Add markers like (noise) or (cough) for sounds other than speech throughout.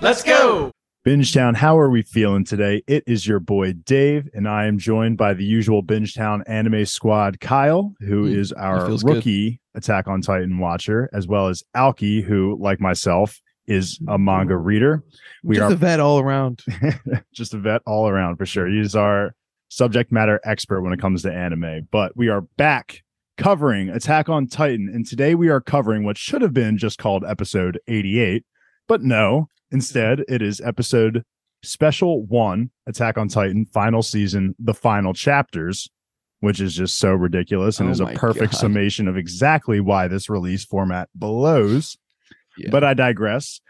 Let's go. Bingetown, how are we feeling today? It is your boy Dave, and I am joined by the usual Bingetown anime squad, Kyle, who Mm, is our feels good. rookie Attack on Titan watcher, as well as Alki, who, like myself, is a manga reader. We Just are a vet all around. (laughs) just a vet all around for sure. He is our subject matter expert when it comes to anime. But we are back covering Attack on Titan, and today we are covering what should have been just called episode 88, but no, instead it is episode special one Attack on Titan, final season, the final chapters. Which is just so ridiculous and Oh is a perfect God. summation of exactly why this release format blows. Yeah. But I digress.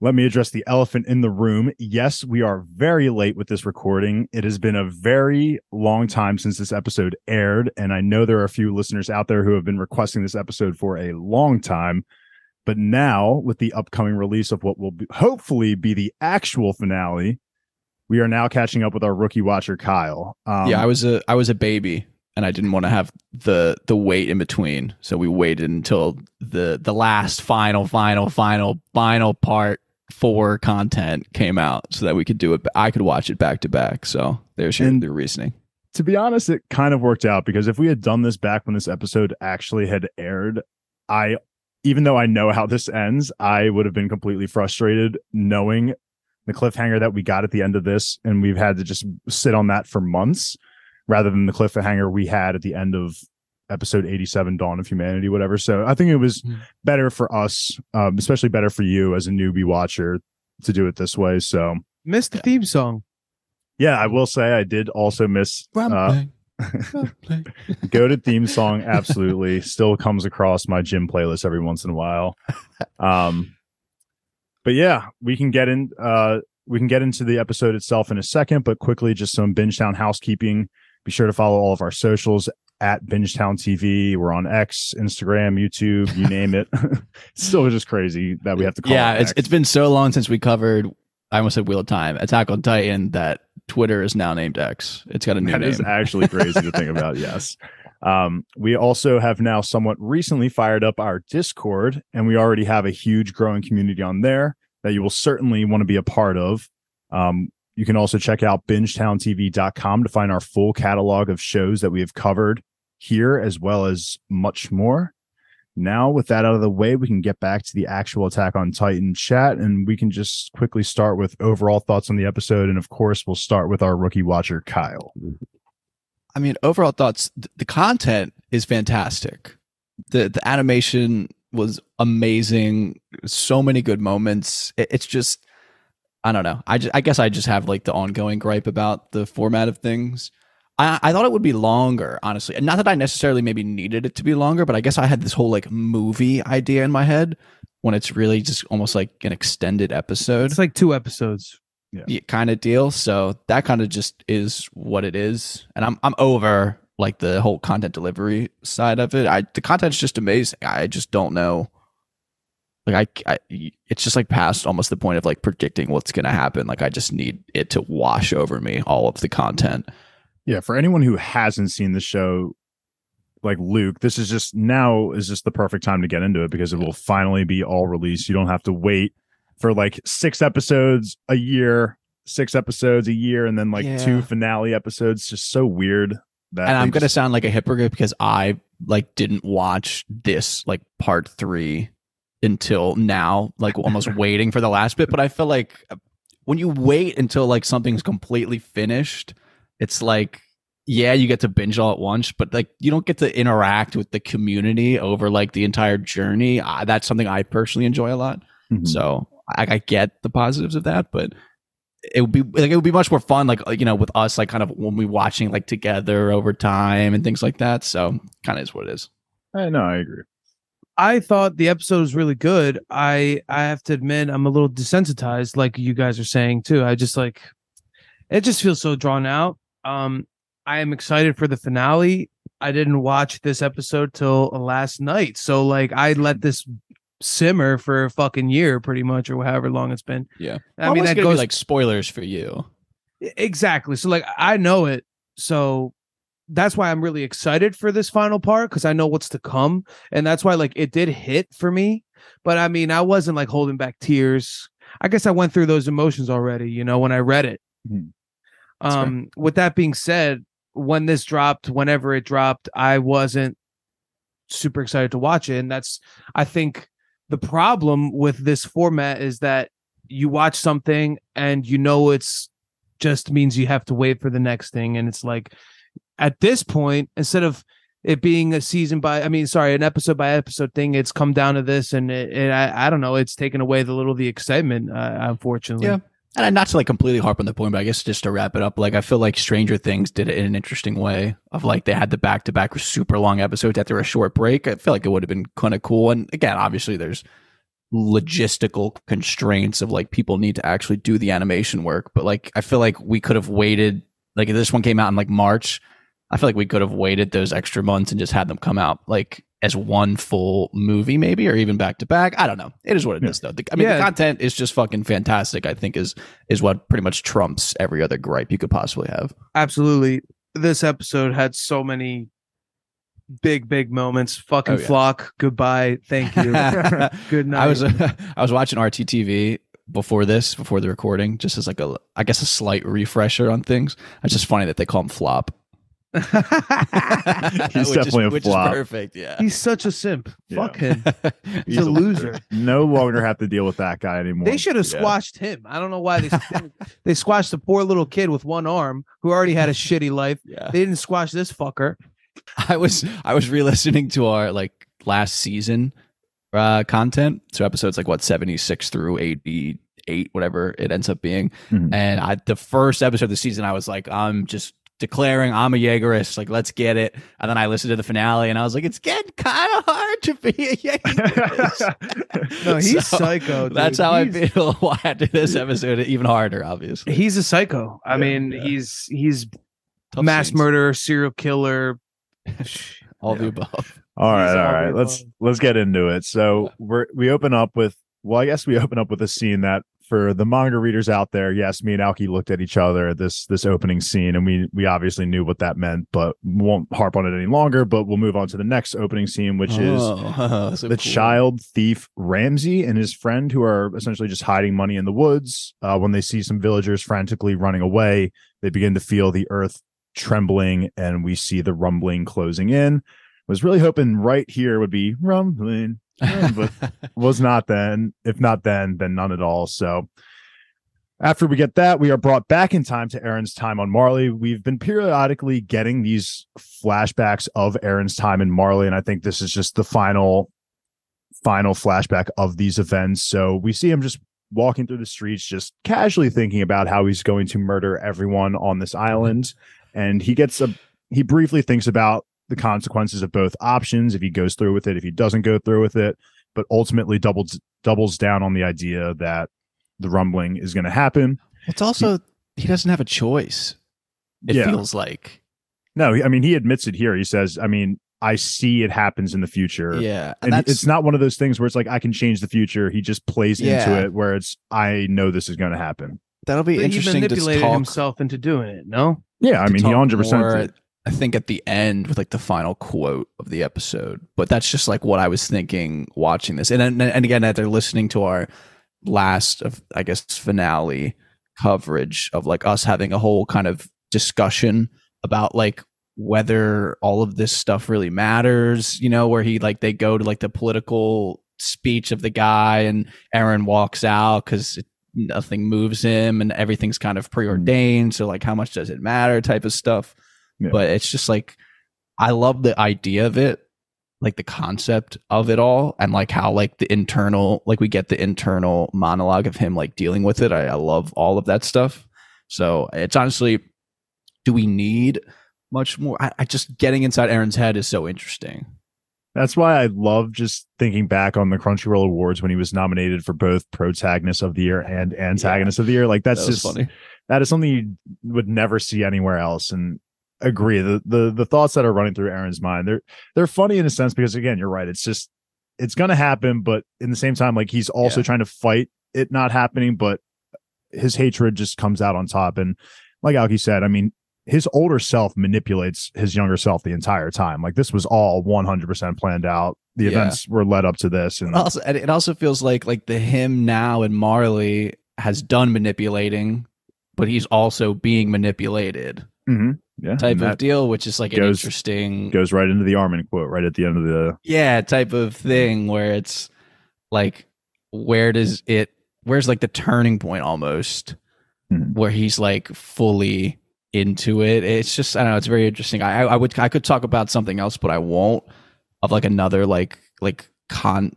Let me address the elephant in the room. Yes, we are very late with this recording. It has been a very long time since this episode aired. And I know there are a few listeners out there who have been requesting this episode for a long time. But now, with the upcoming release of what will be, hopefully be the actual finale, we are now catching up with our rookie watcher, Kyle. Um, yeah, I was a I was a baby and I didn't want to have the the wait in between. So we waited until the the last final final final final part for content came out so that we could do it I could watch it back to back. So there's your And- the reasoning. to be honest, it kind of worked out because if we had done this back when this episode actually had aired, I, even though I know how this ends, I would have been completely frustrated knowing the cliffhanger that we got at the end of this. And we've had to just sit on that for months rather than the cliffhanger we had at the end of episode 87, Dawn of Humanity, whatever. So I think it was Mhm. better for us, um, especially better for you as a newbie watcher to do it this way. So Missed the theme song. yeah, I will say I did also miss uh, (laughs) goaded theme song absolutely. Still comes across my gym playlist every once in a while. Um but yeah we can get in uh we can get into the episode itself in a second but quickly just some bingetown housekeeping. Be sure to follow all of our socials at bingetown tv we're on x instagram youtube you name it. (laughs) It's still just crazy that we have to call yeah, it it's it's been so long since we covered I almost said Wheel of Time, Attack on Titan that Twitter is now named X. It's got a new That name. is actually crazy to think about. (laughs) Yes. Um, we also have now somewhat recently fired up our Discord, and we already have a huge growing community on there that you will certainly want to be a part of. Um, you can also check out bingetowntv.com to find our full catalog of shows that we have covered here, as well as much more. Now, with that out of the way, we can get back to the actual Attack on Titan chat, and we can just quickly start with overall thoughts on the episode. And of course, we'll start with our rookie watcher, Kyle. I mean, overall thoughts. The content is fantastic. the The animation was amazing. So many good moments. It, it's just, I don't know. I just, I guess I just have like the ongoing gripe about the format of things. I, I thought it would be longer, honestly. Not that I necessarily maybe needed it to be longer, but I guess I had this whole like movie idea in my head when it's really just almost like an extended episode It's like two episodes. Yeah. Kind of deal. So that kind of just is what it is, and I'm I'm over like the whole content delivery side of it. I the content's just amazing. I just don't know. Like I, I, it's just like past almost the point of like predicting what's gonna happen. Like I just need it to wash over me all of the content. Yeah, for anyone who hasn't seen the show, like Luke, this is just now is just the perfect time to get into it because it will finally be all released. You don't have to wait for like six episodes a year, six episodes a year, and then like Yeah. two finale episodes. Just so weird that and I'm gonna just- sound like a hypocrite because I like didn't watch this like part three until now, like almost (laughs) waiting for the last bit. But I feel like uh, when you wait until like something's completely finished, it's like yeah, you get to binge all at once, but like you don't get to interact with the community over like the entire journey. Uh, that's something I personally enjoy a lot. Mhm. So I, I get the positives of that, but it would be like it would be much more fun, like you know, with us, like kind of when we watching like together over time and things like that. So kind of is what it is. I know, I agree. I thought the episode was really good. I I have to admit I'm a little desensitized, like you guys are saying too. I just like it just feels so drawn out. Um, I am excited for the finale. I didn't watch this episode till last night, so like I let this simmer for a fucking year, pretty much, or however long it's been. Yeah. I mean that goes like spoilers for you. Exactly. So like I know it. So that's why I'm really excited for this final part because I know what's to come. And that's why like it did hit for me. But I mean, I wasn't like holding back tears. I guess I went through those emotions already, you know, when I read it. Mhm. Um, with that being said, when this dropped, whenever it dropped, I wasn't super excited to watch it. And that's I think the problem with this format is that you watch something and you know it's just means you have to wait for the next thing and it's like at this point instead of it being a season by i mean sorry an episode by episode thing it's come down to this and it, it, I, I don't know it's taken away the little the excitement uh, unfortunately Yeah. And not to like completely harp on the point, but I guess just to wrap it up, like I feel like Stranger Things did it in an interesting way of like they had the back to back super long episodes after a short break. I feel like it would have been kind of cool. And again, obviously there's logistical constraints of like people need to actually do the animation work. But like I feel like we could have waited like if this one came out in like March, I feel like we could have waited those extra months and just had them come out like as one full movie, maybe, or even back to back. I don't know. It is what it is, Yeah. though. The- I mean, Yeah. the content is just fucking fantastic. I think is is what pretty much trumps every other gripe you could possibly have. absolutely this episode had so many big big moments fucking Oh, yeah. floch goodbye thank you (laughs) good night I was (laughs) I was watching RTTV before this, before the recording, just as like a I guess a slight refresher on things. It's just funny that they call him flop. (laughs) He's definitely a which flop. Is perfect. Yeah. he's such a simp Yeah. fuck him (laughs) he's, He's a a loser No longer have to deal with that guy anymore. They should have Yeah. squashed him. I don't know why they (laughs) they squashed the poor little kid with one arm who already had a shitty life. yeah. They didn't squash this fucker. I was I was re-listening to our like last season uh content. So episodes like what 76 through 88, whatever it ends up being. Mhm. And I the first episode of the season, I was like, I'm just declaring I'm a Jaegerist, like let's get it. And then I listened to the finale and I was like, it's getting kind of hard to be a Jaegerist. (laughs) No, he's (laughs) So, psycho. dude. That's how He's- (laughs) I feel after this episode, even harder, obviously. He's a psycho. I Yeah, mean, yeah. he's he's Tough mass scenes. murderer, serial killer. all Yeah. the above. All right, all, all right. Let's above. let's get into it. So we're we open up with well, I guess we open up with a scene that for the manga readers out there, yes, me and Alki looked at each other at this this opening scene, and we we obviously knew what that meant, but won't harp on it any longer. But we'll move on to the next opening scene, which is Oh, (laughs) so the cool. child thief Ramzi and his friend, who are essentially just hiding money in the woods. Uh, when they see some villagers frantically running away, they begin to feel the earth trembling, and we see the rumbling closing in. I was really hoping right here would be rumbling, but (laughs) was not then. If not then, then none at all. So after we get that, we are brought back in time to Eren's time on Marley. We've been periodically getting these flashbacks of Eren's time in Marley, and I think this is just the final final flashback of these events. So we see him just walking through the streets, just casually thinking about how he's going to murder everyone on this island. And he gets a he briefly thinks about the consequences of both options if he goes through with it, if he doesn't go through with it, but ultimately doubles doubles down on the idea that the rumbling is going to happen. It's also he doesn't have a choice. It Yeah. feels like. No, I mean he admits it here. He says, "I mean, I see it happens in the future." Yeah. and that's it's not one of those things where it's like I can change the future. He just plays Yeah. into it where it's I know this is going to happen. that'll be But he interesting to manipulated talk. himself into doing it. No, Yeah, I to mean he hundred percent. I think at the end with like the final quote of the episode, but that's just like what I was thinking watching this. And and, and again, after listening to our last of I guess finale coverage of like us having a whole kind of discussion about like whether all of this stuff really matters, you know, where he like they go to like the political speech of the guy and Eren walks out because nothing moves him and everything's kind of preordained. So like, how much does it matter? Type of stuff. Yeah. But it's just like, I love the idea of it, like the concept of it all, and like how like the internal, like we get the internal monologue of him like dealing with it. I, I love all of that stuff. So it's honestly, do we need much more? I, I just getting inside Eren's head is so interesting. That's why I love just thinking back on the Crunchyroll Awards when he was nominated for both Protagonist of the Year and Antagonist of the Year. Like that's That just funny. that is something you would never see anywhere else. And agree. The the the thoughts that are running through Eren's mind they're they're funny in a sense because again you're right. It's just it's gonna happen but in the same time like he's also Yeah. trying to fight it not happening but his hatred just comes out on top. And like Alki said I mean his older self manipulates his younger self the entire time. Like this was all 100% planned out. The Yeah. events were led up to this and also and it also feels like like the him now and Marley has done manipulating, but he's also being manipulated Mhm. yeah type of deal, which is like an goes- interesting goes right into the Armin quote right at the end of the yeah type of thing where it's like where does it where's like the turning point almost Mhm. where he's like fully into it? It's just i don't know it's very interesting. I i would i could talk about something else but i won't of like another like like con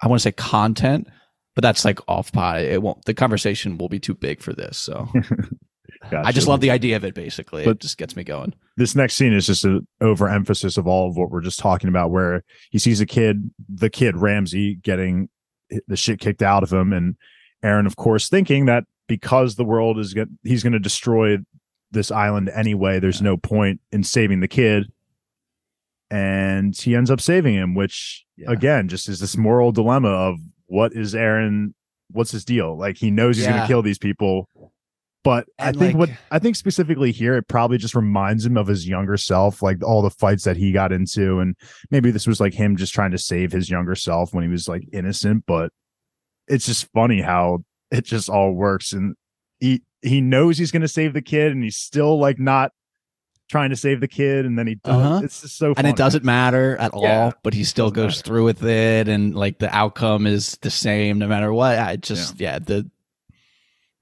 i want to say content but that's like off pie. It won't the conversation will be too big for this so (laughs) i just love the idea of it basically. But- it just gets me going. this next scene is just an overemphasis of all of what we're just talking about where he sees a kid the kid ramzi getting the shit kicked out of him and eren of course thinking that because the world is going he's going to destroy this island anyway there's no point in saving the kid. And he ends up saving him which Yeah. again just is this moral dilemma of what is eren what's his deal? Like he knows he's gonna kill these people but I think like- what I think specifically here, it probably just reminds him of his younger self, like all the fights that he got into, and maybe this was like him just trying to save his younger self when he was like innocent. But it's just funny how it just all works, and he he knows he's going to save the kid, and he's still like not trying to save the kid, and then he does. Uh-huh. It's just so, and it doesn't matter at Yeah, all but he still goes matter. through with it and like the outcome is the same no matter what i just yeah, the,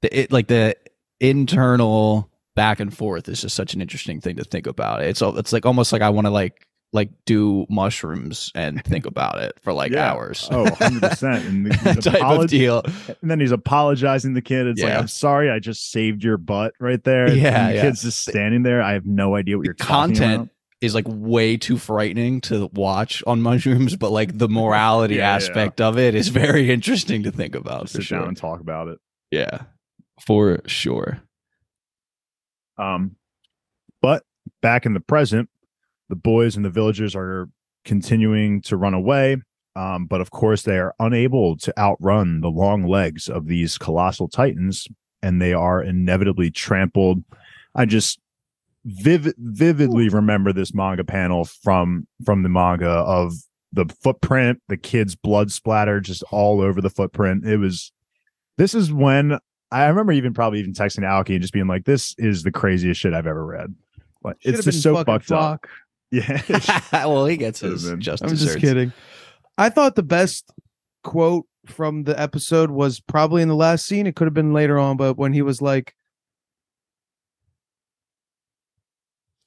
the it like the internal back and forth is just such an interesting thing to think about it's it's like almost like i want to like like do mushrooms and think about it for like Yeah. hours Oh, 100%. And (laughs) he's type of deal and then he's apologizing to the kid. It's like, I'm sorry, I just saved your butt right there. Yeah, and the yeah. kid's just standing there. I have no idea what your content about. is like way too frightening to watch on mushrooms but like the morality (laughs) Yeah, yeah. aspect of it is very interesting to think about Sit sure and talk about it. Yeah, for sure. Um, but back in the present, the boys and the villagers are continuing to run away. Um, but of course, they are unable to outrun the long legs of these colossal titans, and they are inevitably trampled. I just vivid, vividly remember this manga panel from from the manga of the footprint, the kid's blood splatter just all over the footprint. It was. This is when I remember even probably even texting Alki and just being like, "This is the craziest shit I've ever read." Like, it's have just been so fucking fucked up. (laughs) Yeah, (laughs) well, he gets Should've his just I'm just desserts. kidding. I thought the best quote from the episode was probably in the last scene. It could have been later on, but when he was like,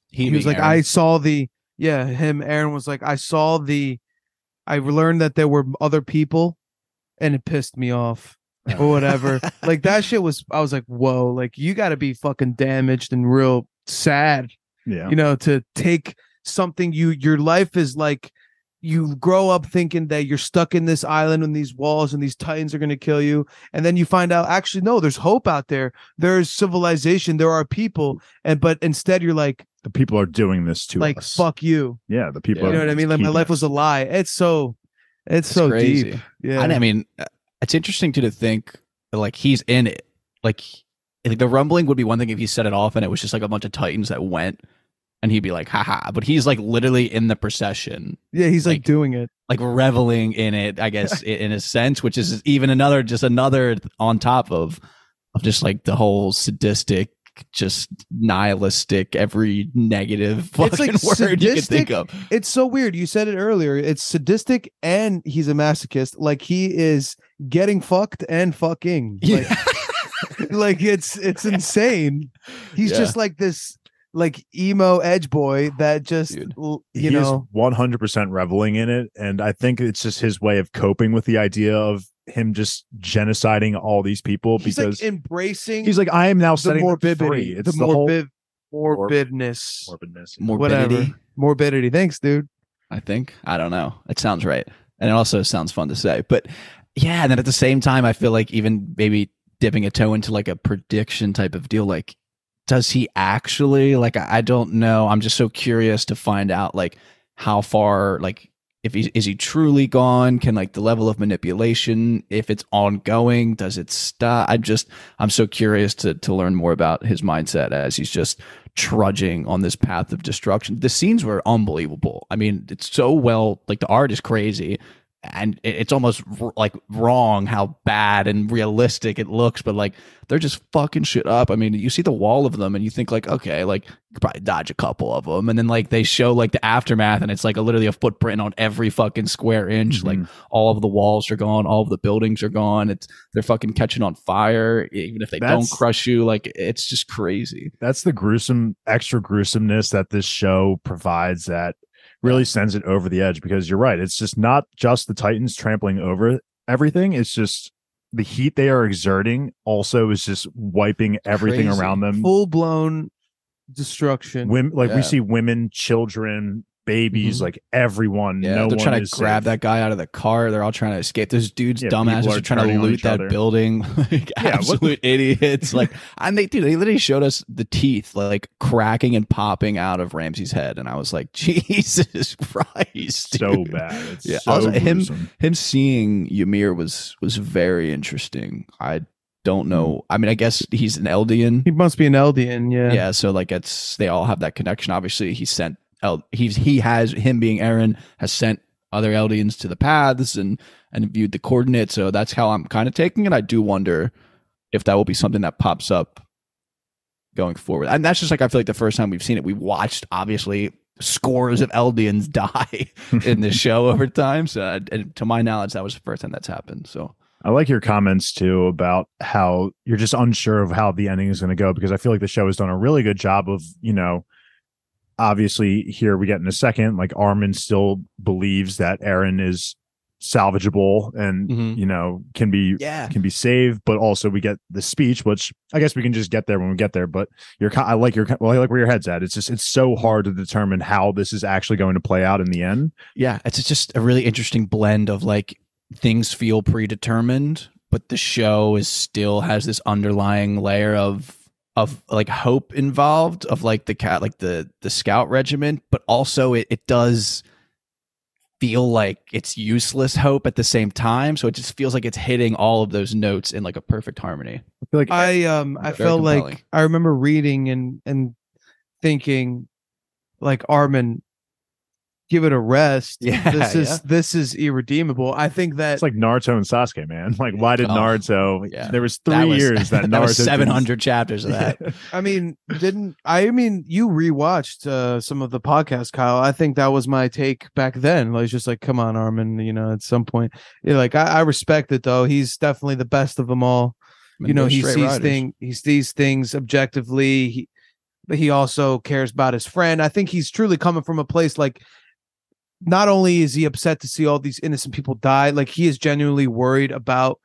he, was being like, I saw the yeah, him. Aaron was like, I saw the, I learned that there were other people, and it pissed me off (laughs) or whatever. like that shit was. I was like, whoa, like you got to be fucking damaged and real sad yeah. you know to take something you your life is like you grow up thinking that you're stuck in this island and these walls and these titans are going to kill you and then you find out actually no there's hope out there there's civilization there are people and but instead you're like the people are doing this to us. like us. fuck you Yeah, the people. Yeah. you know what i mean like my life us. was a lie it's so it's, It's so crazy. deep yeah And I mean, it's interesting too to think like he's in it. Like, think the rumbling would be one thing if he set it off and it was just like a bunch of titans that went, and he'd be like, haha. But he's like literally in the procession, yeah he's like, like- doing it like reveling in it. I guess (laughs) in a sense, which is even another, just another on top of, of just like the whole sadistic. Just nihilistic, every negative fucking like, (laughs) word you can think of. it's so weird. You said it earlier. It's sadistic and he's a masochist. Like he is getting fucked and fucking. Like, (laughs) like it's it's insane. He's Yeah. just like this like emo edge boy that just Dude. you he know 100% reveling in it and i think it's just his way of coping with the idea of him just genociding all these people he's because like embracing he's like i am now setting them free morbidity, it's the, the, whole morbid morbidness. morbidness Morbidity. Whatever. Morbidity. Thanks, dude. I think. I don't know. It sounds right. And it also sounds fun to say. But yeah, and then at the same time, I feel like even maybe dipping a toe into like a prediction type of deal, like does he actually like I, I don't know. I'm just so curious to find out like how far like if he is he truly gone? Can like the level of manipulation if it's ongoing does it stop? I'm just i'm so curious to to learn more about his mindset as he's just trudging on this path of destruction. The scenes were unbelievable. I mean it's so well like the art is crazy and it's almost like wrong how bad and realistic it looks but like they're just fucking shit up. I mean you see the wall of them and you think like okay like you could probably dodge a couple of them and then like they show like the aftermath and it's like a, literally a footprint on every fucking square inch. Mm-hmm. like all of the walls are gone all of the buildings are gone. It's they're fucking catching on fire even if they that's, don't crush you. Like it's just crazy. That's the gruesome extra gruesomeness that this show provides that really sends it over the edge because you're right. It's just not just the Titans trampling over everything. It's just the heat they are exerting also is just wiping everything Crazy. around them. Full blown destruction. Women, like yeah. we see women, children, babies, mm-hmm. like everyone. Yeah, no they're trying to grab safe. that guy out of the car. They're all trying to escape. Those dudes, yeah, dumbasses, are, are trying to loot that other. building. (laughs) like yeah, absolute (laughs) idiots. like, and they, dude, they literally showed us the teeth like cracking and popping out of Ramzi's head, and I was like, (laughs) Jesus Christ, dude. so bad. It's yeah, so also, him him seeing Ymir was was very interesting. I don't know. Hmm. I mean, I guess he's an Eldian. He must be an Eldian, yeah. Yeah, so like it's they all have that connection. Obviously, he sent he's he has him being Eren has sent other Eldians to the paths and and viewed the coordinates. So that's how I'm kind of taking it. I do wonder if that will be something that pops up going forward. And that's just like I feel like the first time we've seen it, we watched obviously scores of Eldians (laughs) die in this show (laughs) over time. So and to my knowledge, that was the first time that's happened. So I like your comments too about how you're just unsure of how the ending is going to go because I feel like the show has done a really good job of, you know, obviously here we get in a second like armin still believes that eren is salvageable and mm-hmm. you know can be yeah. can be saved but also we get the speech which i guess we can just get there when we get there but you're i like your well i like where your head's at. It's just it's so hard to determine how this is actually going to play out in the end. Yeah it's just a really interesting blend of like things feel predetermined but the show is still has this underlying layer of of like hope involved of like the cat like the the scout regiment but also it, it does feel like it's useless hope at the same time so it just feels like it's hitting all of those notes in like a perfect harmony i feel like i um i felt compelling. like i remember reading and and thinking like armin give it a rest. Yeah, this is yeah. this is irredeemable. I think that it's like Naruto and Sasuke, man. (laughs) Like, why did oh, Naruto? Yeah. There was three that was, years that, (laughs) that Naruto seven hundred chapters of that. (laughs) I mean, didn't I mean you rewatched uh, some of the podcast, Kyle? I think that was my take back then. Like, it's just like, come on, Armin. You know, at some point, yeah, like I, I respect it though. He's definitely the best of them all. you know, he sees things. He sees things objectively. He, but he also cares about his friend. I think he's truly coming from a place like not only is he upset to see all these innocent people die, like he is genuinely worried about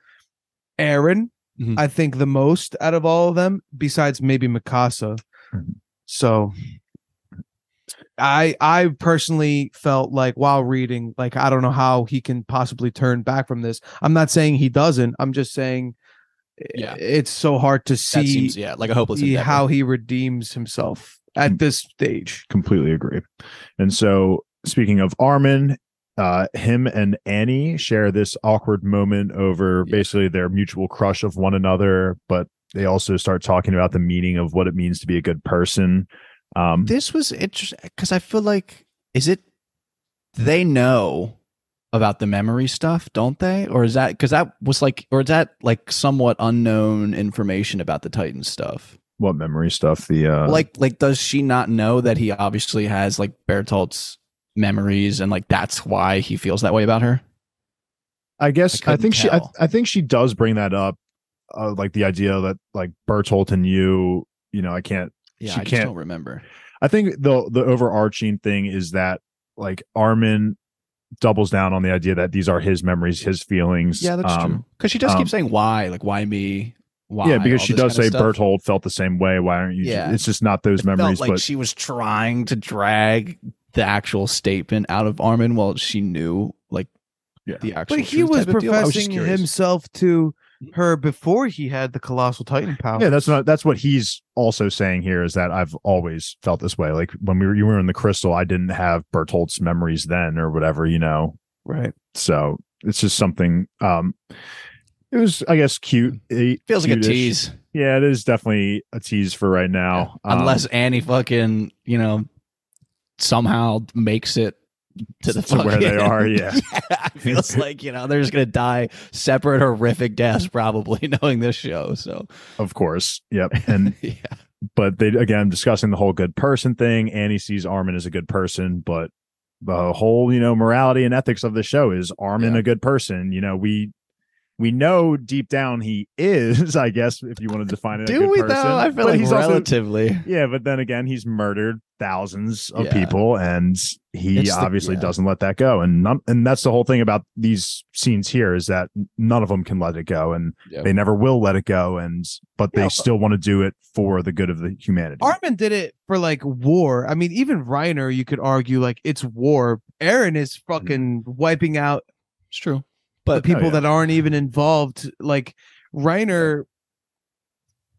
Eren. Mm-hmm. I think the most out of all of them, besides maybe Mikasa. Mm-hmm. So I I personally felt like while reading, like I don't know how he can possibly turn back from this. I'm not saying he doesn't. I'm just saying yeah. it's so hard to see seems, yeah, like a hopeless how he redeems himself at this stage. Completely agree. And so speaking of Armin, uh, him and Annie share this awkward moment over yeah. basically their mutual crush of one another, but they also start talking about the meaning of what it means to be a good person. Um, this was interesting because I feel like is it they know about the memory stuff, don't they? Or is that because that was like, or is that like somewhat unknown information about the Titan stuff? What memory stuff? The uh, like, like, does she not know that he obviously has like Bertolt's memories and like that's why he feels that way about her i guess i, I think tell. she I, I, think she does bring that up uh, like the idea that like bertolt and you you know i can't yeah she I can't don't remember i think the the overarching thing is that like armin doubles down on the idea that these are his memories his feelings yeah that's um, true because she does um, keep saying why like why me why, yeah, because she does say Bertolt felt the same way. Why aren't you? Yeah. It's just not those it memories. like she was trying to drag the actual statement out of Armin while she knew like Yeah. the actual. But he was type of deal. I just professing curious. himself to her before he had the colossal titan power. Yeah, that's not that's what he's also saying here is that I've always felt this way. Like when we were you were in the crystal, I didn't have Bertolt's memories then or whatever, you know. right. So it's just something um it was I guess cute. It Feels like a tease, Yeah, it is definitely a tease for right now. Um, unless Annie fucking you know somehow makes it to the to where they fucking- are, (laughs) yeah. it feels (laughs) like you know they're just gonna die separate horrific deaths probably (laughs) knowing this show. So of course. Yep. And yeah, but they again discussing the whole good person thing. Annie sees Armin as a good person, but the whole you know morality and ethics of the show is Armin Yeah. a good person. You know we we know deep down he is. (laughs) I guess if you want to define it, a do good we person. though? I feel But like he's also- relatively. yeah, but then again, he's murdered thousands of Yeah. people, and he It's the- obviously yeah. doesn't let that go. And none, and that's the whole thing about these scenes here is that none of them can let it go, and Yep. they never will let it go. And but they Yeah. still want to do it for the good of the humanity. Armin did it for like war. I mean, even Reiner, you could argue like it's war. Eren is mm-hmm. fucking wiping out It's true, the but oh, people yeah. that aren't even involved. Like Reiner,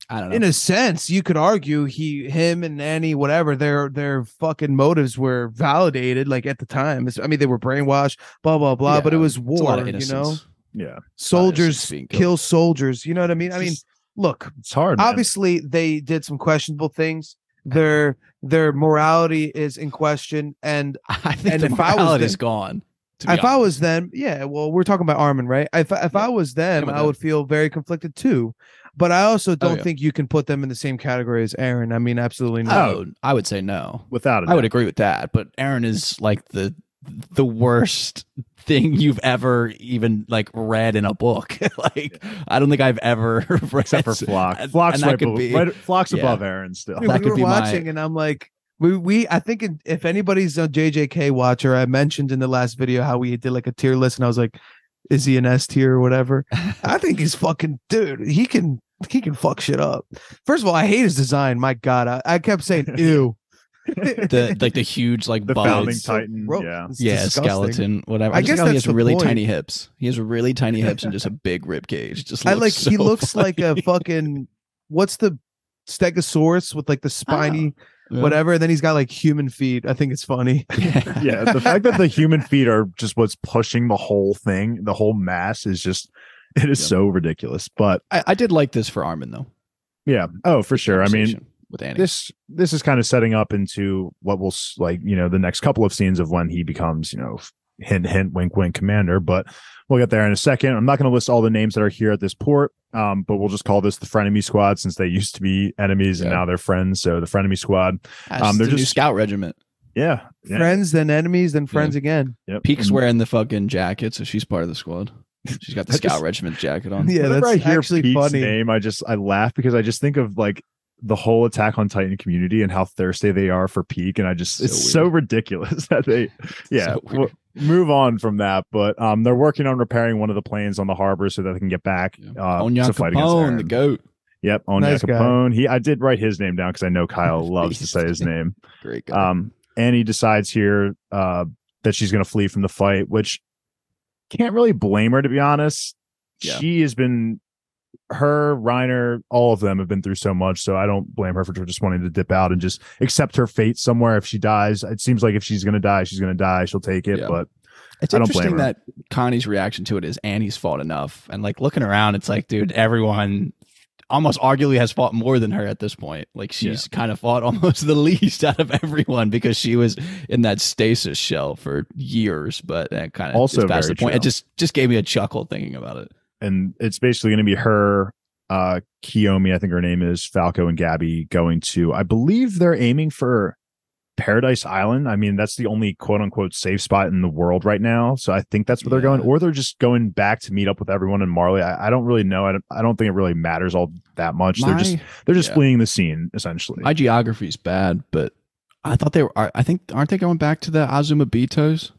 I don't know. in a sense, you could argue he, him, and Annie, whatever their their fucking motives were validated. Like at the time, I mean, they were brainwashed, blah blah blah. but it was It's a lot war. You know, yeah, soldiers kill soldiers. You know what I mean? It's I mean, just- look, it's hard. man. obviously they did some questionable things. Their their morality is in question, and (laughs) I think And the if I was morality's the- gone. To be if I was them, yeah, well, we're talking about Armin, right? If if I was them, I would feel very conflicted too. But I also oh, don't Oh, yeah. think you can put them in the same category as Eren. I mean, absolutely not. oh, I would say no. without it, I would agree with that. But Eren is like the the worst thing you've ever even like read in a book. (laughs) like I don't think I've ever (laughs) read except for Floch. Floch's and right, be- right- Floch's yeah. above Eren still. I mean, that we could were be my- watching, and I'm like, we we I think if anybody's a JJK watcher, I mentioned in the last video how we did like a tier list, and I was like, is he an S tier or whatever? (laughs) I think he's fucking dude. He can he can fuck shit up. First of all, I hate his design. My God, I, I kept saying (laughs) ew. the like the huge like the buds. founding titan. gross. Yeah, yeah, disgusting. skeleton, whatever. I I, just guess like how he has really point. tiny hips. He has really tiny hips and just a big rib cage. Just I looks like he so looks like a fucking what's the stegosaurus with like the spiny Yeah. whatever. And then he's got like human feet. I think it's funny. (laughs) yeah. The fact that the human feet are just what's pushing the whole thing, the whole mass is just it is Yeah. so ridiculous. But I, I did like this for Armin though. yeah, oh for sure. I mean, with Annie. this this is kind of setting up into what will like you know the next couple of scenes of when he becomes you know hint hint wink wink commander but we'll get there in a second i'm not going to list all the names that are here at this port um but we'll just call this the frenemy squad since they used to be enemies and now they're friends so the frenemy squad That's um, they're the new just- scout regiment. yeah, yeah. Friends, then enemies, then friends again. Yep. Pieck's wearing the fucking jacket, so she's part of the squad. She's got the (laughs) scout just- regiment jacket on. Yeah, whenever that's I hear actually Pete's funny. name, I just I laugh because I just think of like the whole Attack on Titan community and how thirsty they are for Pieck, and I just So it's so ridiculous (laughs) that they yeah. So we'll move on from that, but um, they're working on repairing one of the planes on the harbor so that they can get back Yeah. uh, Onya to fight against Capone, Eren. the goat. Yep, Onya Nice guy. Capone. He I did write his name down because I know (laughs) Kyle loves to say his name. Great guy. Um, he decides here uh, that she's going to flee from the fight, which can't really blame her to be honest. Yeah. She has been her, Reiner, all of them have been through so much, so I don't blame her for just wanting to dip out and just accept her fate somewhere. If she dies, it seems like if she's going to die, she's going to die. She'll take it, Yeah. but It's I don't blame interesting her. that Connie's reaction to it is Annie's fault enough. And like looking around, it's like, dude, everyone almost arguably has fought more than her at this point. Like she's kind of fought (laughs) almost the least out of everyone because she was in that stasis shell for years. But that kind of Also past the point. It just just gave me a chuckle thinking about it. And it's basically going to be her, uh, Kiyomi, I think her name is Falco and Gabi going to. I believe they're aiming for Paradise Island. I mean, that's the only quote unquote safe spot in the world right now. So I think that's where they're going, or they're just going back to meet up with everyone in Marley. I, I don't really know. I don't, I don't think it really matters all that much. they're just they're just yeah. fleeing the scene essentially. My geography is bad, but I thought they were. I think aren't they going back to the Azumabitos?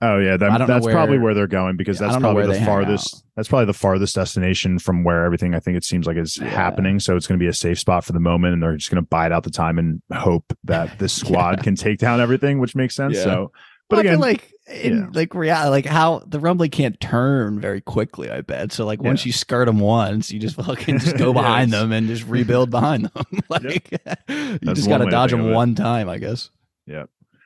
Oh yeah, that, that's probably where- where they're going because Yeah, that's probably the farthest. Out. That's probably the farthest destination from where everything I think it seems like is Yeah. happening. So it's going to be a safe spot for the moment, and they're just going to bide out the time and hope that this (laughs) squad Yeah. can take down everything, which makes sense. Yeah. So, but Well, I again, feel like in yeah. like reality, like how the rumbling can't turn very quickly. I bet. So like once Yeah. you skirt them once, you just fucking just go (laughs) behind it's- them and just rebuild behind them. (laughs) like you That's just got to dodge them one time, I guess. Yeah.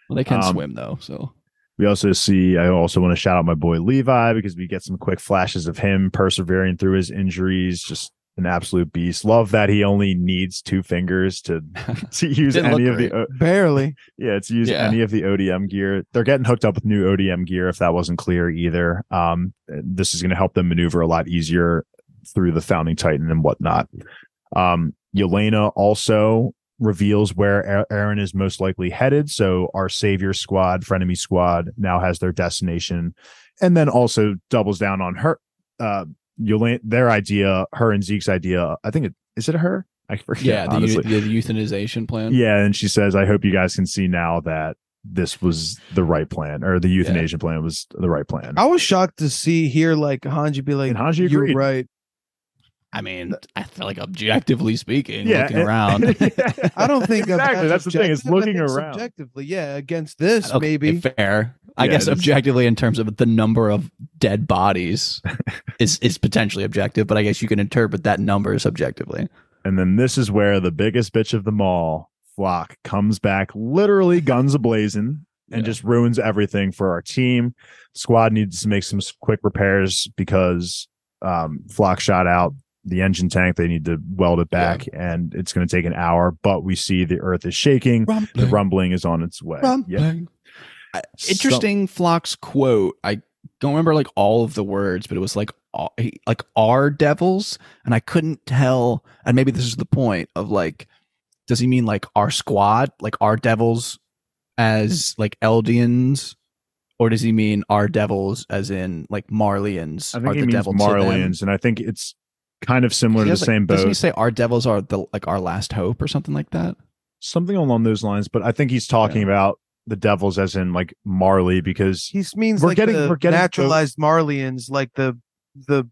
Well, they can Um, swim though, so we also see. I also want to shout out my boy Levi because we get some quick flashes of him persevering through his injuries. Just an absolute beast. Love that he only needs two fingers to (laughs) to use any look of the. Barely. (laughs) Yeah, to use Yeah. any of the ODM gear. They're getting hooked up with new ODM gear if that wasn't clear either. Um, this is going to help them maneuver a lot easier through the founding titan and whatnot. Um, Yelena also reveals where Eren is most likely headed. So our savior squad, frenemy squad, now has their destination, and then also doubles down on her. Uh, Yelena, their idea, her and Zeke's idea. I think it is it her. I forget. yeah, the, honestly. the euthanization plan. Yeah, and she says, "I hope you guys can see now that this was the right plan, or the euthanasia plan was the right plan." I was shocked to see here like Hange be like, And Hange "You're right." I mean, I feel like objectively speaking, yeah, looking and- around. (laughs) I don't think exactly. That's the thing. Is objective, I looking around. objectively. yeah. Against this, Okay, maybe. fair. I Yeah, guess objectively, in terms of the number of dead bodies, (laughs) is is potentially objective. But I guess you can interpret that number subjectively. And then this is where the biggest bitch of them all, Floch, comes back, literally guns ablazing, and Yeah. just ruins everything for our team. Squad needs to make some quick repairs because um, Floch shot out the engine tank. They need to weld it back, and it's going to take an hour. But we see the Earth is shaking. The rumbling is on its way. Yeah. I- Interesting Floch's quote. I don't remember like all of the words, but it was like like our devils, and I couldn't tell. And maybe this is the point of like, does he mean like our squad, like our devils, as like Eldians, or does he mean our devils as in like Marleyans? I think he means? Marleyans, and I think it's kind of similar to the like- same boat. Doesn't he say our devils are the like our last hope or something like that? something along those lines. But I think he's talking Yeah. about the devils as in like Marley because He means We're like getting- the we're getting- naturalized Marleyans, like the the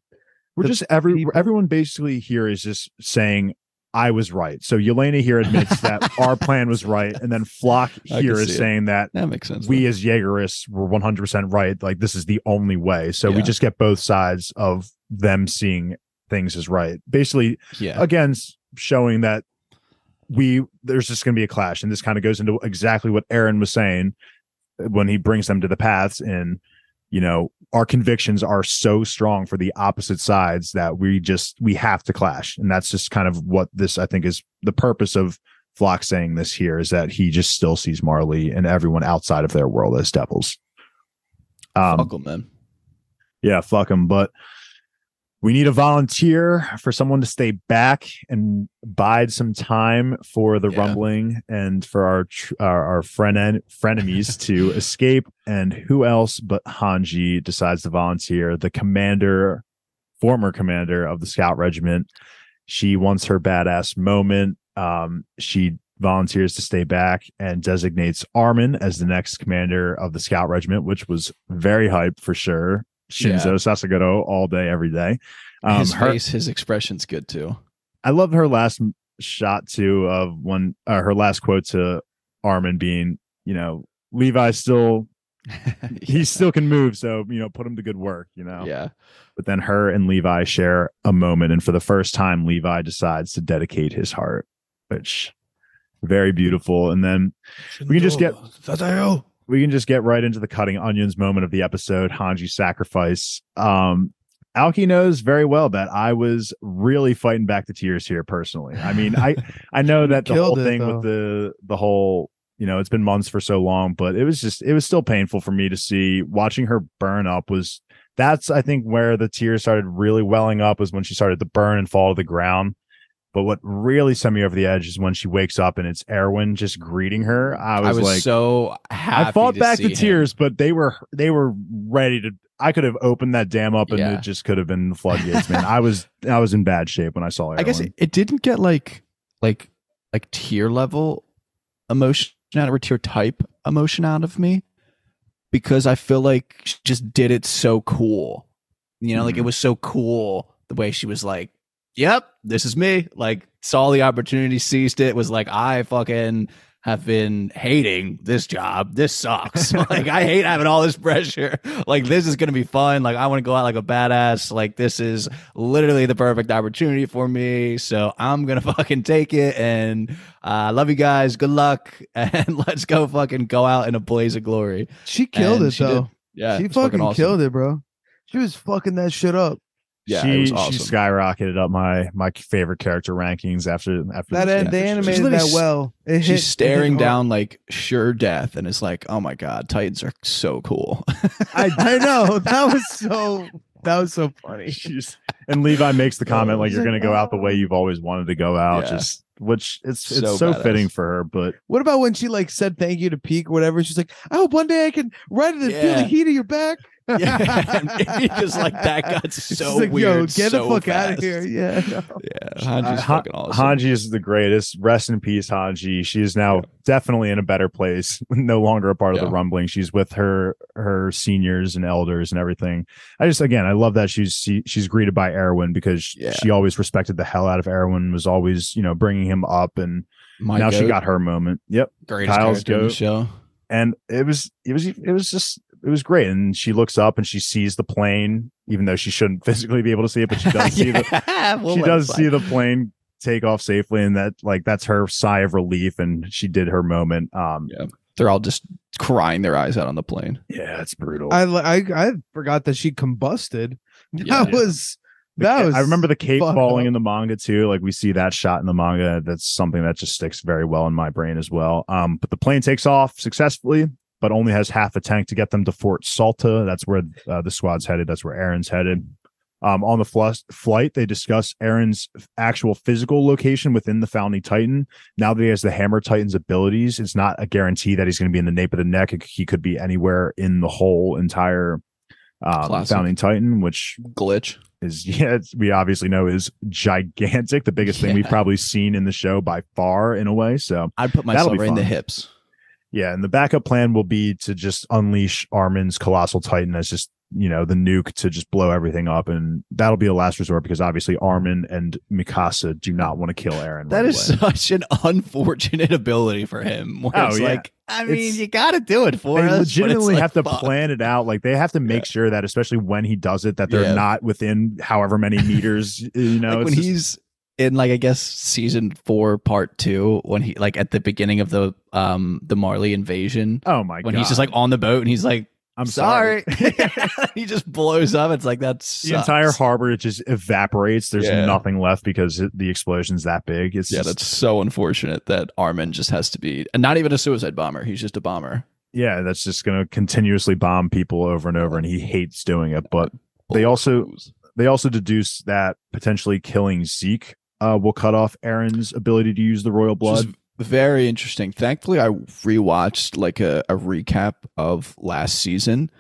we're the just every people- everyone basically here is just saying I was right. So Yelena here admits (laughs) that our plan was right, and then Floch here is here can is see it. saying that That makes sense. we though. as Jaegerists were 100 percent right. Like this is the only way. So we just get both sides of them seeing things is right. Basically, yeah, again showing that we there's just going to be a clash and this kind of goes into exactly what eren was saying when he brings them to the paths and you know our convictions are so strong for the opposite sides that we just we have to clash and that's just kind of what this i think is the purpose of floch saying this here is that he just still sees marley and everyone outside of their world as devils um Fuck 'em, man. yeah, fuck them. But we need a volunteer for someone to stay back and bide some time for the Yeah. rumbling and for our tr- our, our friend frenemies to (laughs) escape. And who else but Hange decides to volunteer? The commander, former commander of the Scout Regiment. She wants her badass moment. Um, she volunteers to stay back and designates Armin as the next commander of the Scout Regiment, which was very hype for sure. Shinzo Yeah. Sasageyo all day, every day. Um, his her, face, his expression's good too. I love her last shot too of one, uh, her last quote to Armin being, you know, Levi still, (laughs) he still can move. So, you know, put him to good work, you know? yeah. But then her and Levi share a moment. And for the first time, Levi decides to dedicate his heart, which very beautiful. And then We can just get- we can just get right into the cutting onions moment of the episode hange sacrifice um Alki knows very well that I was really fighting back the tears here personally. I mean, I (laughs) I know that the whole thing though. with the the whole you know it's been months for so long, but it was just it was still painful for me to see watching her burn up. Was that's I think where the tears started really welling up was when she started to burn and fall to the ground. But what really sent me over the edge is when she wakes up and it's Erwin just greeting her. I I was, was, like, so happy. I fought back the him. tears, but they were they were ready to. I could have opened that dam up, and Yeah. it just could have been (laughs) floodgates, man. I was I was in bad shape when I saw it. I guess it, it didn't get like like like tier level emotion out of or tier type emotion out of me. because I feel like she just did it so cool. You know, like it Mhm. was so cool the way she was like, "Yep, this is me." Like saw the opportunity, seized it. Was like, I fucking have been hating this job. This sucks. (laughs) like I hate having all this pressure. Like this is gonna be fun. Like I want to go out like a badass. Like this is literally the perfect opportunity for me. So I'm gonna (laughs) fucking take it. And I uh, love you guys. Good luck. (laughs) And let's go fucking go out in a blaze of glory. She killed And it she did. though. Yeah, she it's fucking awesome. killed it, bro. She was fucking that shit up. Yeah, she, it was she skyrocketed up my my favorite character rankings after after That this an- game. they She's animated literally that s- well. It She's hit staring hard. down like sure death, and it's like, oh my god, Titans are so cool. I, I know (laughs) that was so that was so funny. She's- and Levi makes the (laughs) comment like you're going to go out the oh. way "Oh." you've always wanted to go out, Yeah. just which it's it's So so, badass. fitting for her. But What about when she like said thank you to Pieck or whatever? She's like, I hope one day I can ride it and feel the heat of your back. (laughs) yeah, and just (laughs) like that got so like, weird. Yo, get so the fuck out of here. Yeah. no. (laughs) Yeah, Uh, Hange's Han- fucking awesome. Hange is the greatest. Rest in peace, Hange. She is now Yeah. definitely in a better place. No longer a part of the rumbling. She's with her her seniors and elders and everything. I just again, I love that she's she, she's greeted by Erwin because Yeah. she always respected the hell out of Erwin. Was always you know bringing him up, and My now she got her moment. Yep. greatest Kyle's character in the show. and it was it was it was just it was great and she looks up and she sees the plane even though she shouldn't (laughs) physically be able to see it but she does (laughs) see the we'll she does see the plane take off safely and that like that's her sigh of relief and she did her moment um Yeah. They're all just crying their eyes out on the plane. yeah it's brutal I, I I forgot that she combusted. (laughs) Yeah. That was The that was I remember the cape falling up. in the manga too. Like we see that shot in the manga. That's something that just sticks very well in my brain as well. Um, but the plane takes off successfully, but only has half a tank to get them to Fort Salta. That's where uh, the squad's headed. That's where Eren's headed. Um, on the fl- flight, they discuss Eren's actual physical location within the Founding Titan. Now that he has the Hammer Titan's abilities, it's not a guarantee that he's going to be in the nape of the neck. He could be anywhere in the whole entire um, Founding Titan, which Glitch. Is (laughs) yeah, we obviously know is gigantic, the biggest thing we've probably seen in the show by far, in a way. So I'd put myself right in the hips. yeah, and the backup plan will be to just unleash Armin's colossal titan as just you know the nuke to just blow everything up, and that'll be a last resort because obviously Armin and Mikasa do not want to kill Eren. That right is away. such an unfortunate ability for him. Where Oh, it's yeah. like, I mean, It's- you got to do it for they us. legitimately like, have to fuck. plan it out. Like they have to make sure that, especially when he does it, that they're Yeah. not within however many meters. (laughs) You know, like it's when just- he's in like I guess season four, part two, when he like at the beginning of the um the Marley invasion, oh my when god, he's just like on the boat and he's like, I'm sorry, (laughs) he just blows up. It's like that's the entire harbor it just evaporates. There's Yeah. nothing left because the explosion's that big. It's Yeah, just, that's so unfortunate that Armin just has to be, and not even a suicide bomber. He's just a bomber. yeah, that's just going to continuously bomb people over and over, and he hates doing it. But They also- they also deduce that potentially killing Zeke uh, will cut off Eren's ability to use the royal blood. Very interesting. Thankfully, I rewatched like a, a recap of last season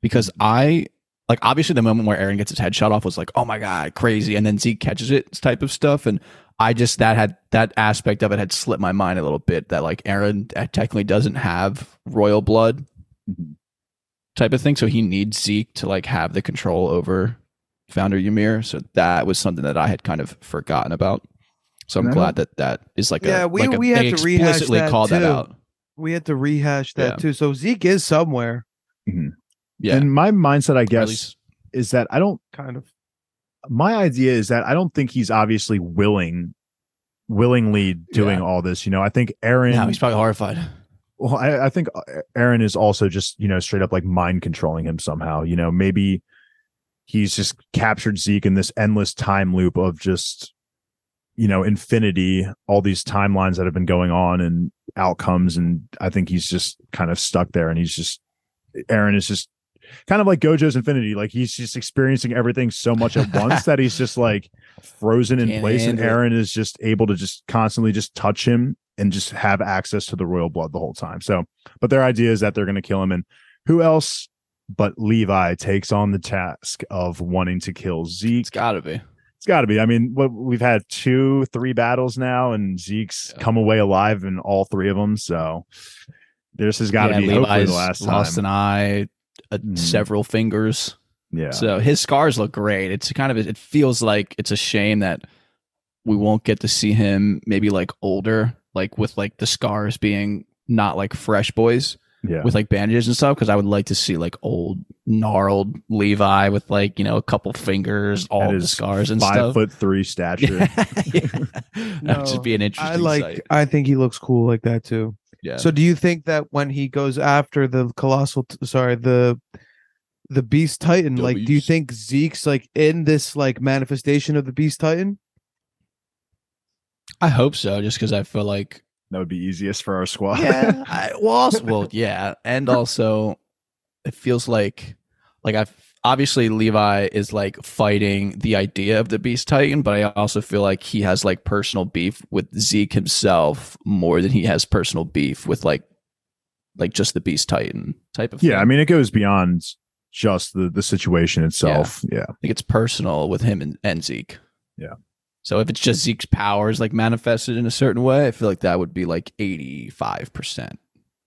because I like obviously the moment where Eren gets his head shot off was like, oh my god, crazy, and then Zeke catches it type of stuff, and I just that had that aspect of it had slipped my mind a little bit that like Eren technically doesn't have royal blood Mhm. type of thing, so he needs Zeke to like have the control over Founder Ymir. So that was something that I had kind of forgotten about. So I'm And glad that that is like Yeah, a we- like a, we had they to rehash explicitly that called that out. we had to rehash that Yeah. too. So Zeke is somewhere, mm-hmm. Yeah, And my mindset, I guess, least- is that I don't. kind of. My idea is that I don't think he's obviously willing, willingly doing Yeah. all this. You know, I think Eren. no, he's probably horrified. Well, I, I think uh, Eren is also just, you know, straight up like mind controlling him somehow. You know, maybe he's just captured Zeke in this endless time loop of just, you know, infinity, all these timelines that have been going on and outcomes. And I think he's just kind of stuck there and he's just, Eren is just kind of like Gojo's infinity. Like he's just experiencing everything so much at once that he's just like frozen in Can't place. And. Eren is just able to just constantly just touch him and just have access to the royal blood the whole time. So, but their idea is that they're going to kill him. And who else but Levi takes on the task of wanting to kill Zeke? It's got to be. It's got to be. I mean, what we've had two, three battles now, and Zeke's Yeah. come away alive in all three of them. So, This has got to Yeah, be Levi's the last lost time. an eye, uh, Mhm. several fingers. yeah. So his scars look great. It's kind of it feels like it's a shame that we won't get to see him maybe like older, like with like the scars being not like fresh boys yeah. with like bandages and stuff. Because I would like to see like old gnarled Levi with like you know a couple fingers, all the his scars and Five stuff. foot three stature. (laughs) Yeah. (laughs) that No, would just be an interesting. I like. sight. I think he looks cool like that too. Yeah. So, do you think that when he goes after the colossal, t- sorry, the the Beast Titan, The like, do you think Zeke's like in this like manifestation of the Beast Titan? I hope so, just because I feel like that would be easiest for our squad. yeah. (laughs) I, well, also, well, yeah, and also, it feels like, like I've obviously Levi is like fighting the idea of the Beast Titan, but I also feel like he has like personal beef with Zeke himself more than he has personal beef with like, like just the Beast Titan type of. yeah. thing. I mean, it goes beyond just the the situation itself. Yeah. I think it's personal with him and, and Zeke. Yeah. So if it's just Zeke's powers like manifested in a certain way, I feel like that would be like eighty five percent.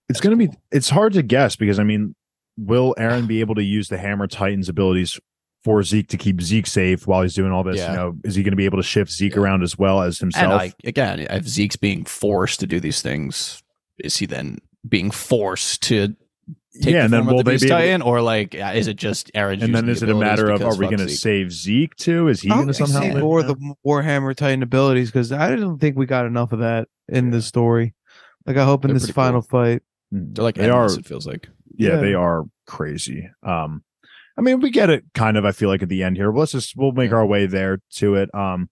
It's going to be. It's hard to guess because I mean, will Eren be able to use the Hammer Titan's abilities for Zeke to keep Zeke safe while he's doing all this? Yeah. You know, is he going to be able to shift Zeke Yeah. around as well as himself? like again, if Zeke's being forced to do these things, is he then being forced to take yeah, the and then will the they Beast be? Able, Titan, or like uh, is it just Eren? and then is it a matter of are we going to save Zeke too? Is he going to somehow? see live more now? the Warhammer Titan abilities because I don't think we got enough of that in the story. Like, I hope in They're this pretty final fight. Mm. They're like They endless, are- It feels like yeah, Yeah. they are crazy. Um, I mean, we get it kind of. I feel like at the end here. Let's just we'll make our way there to it. Um,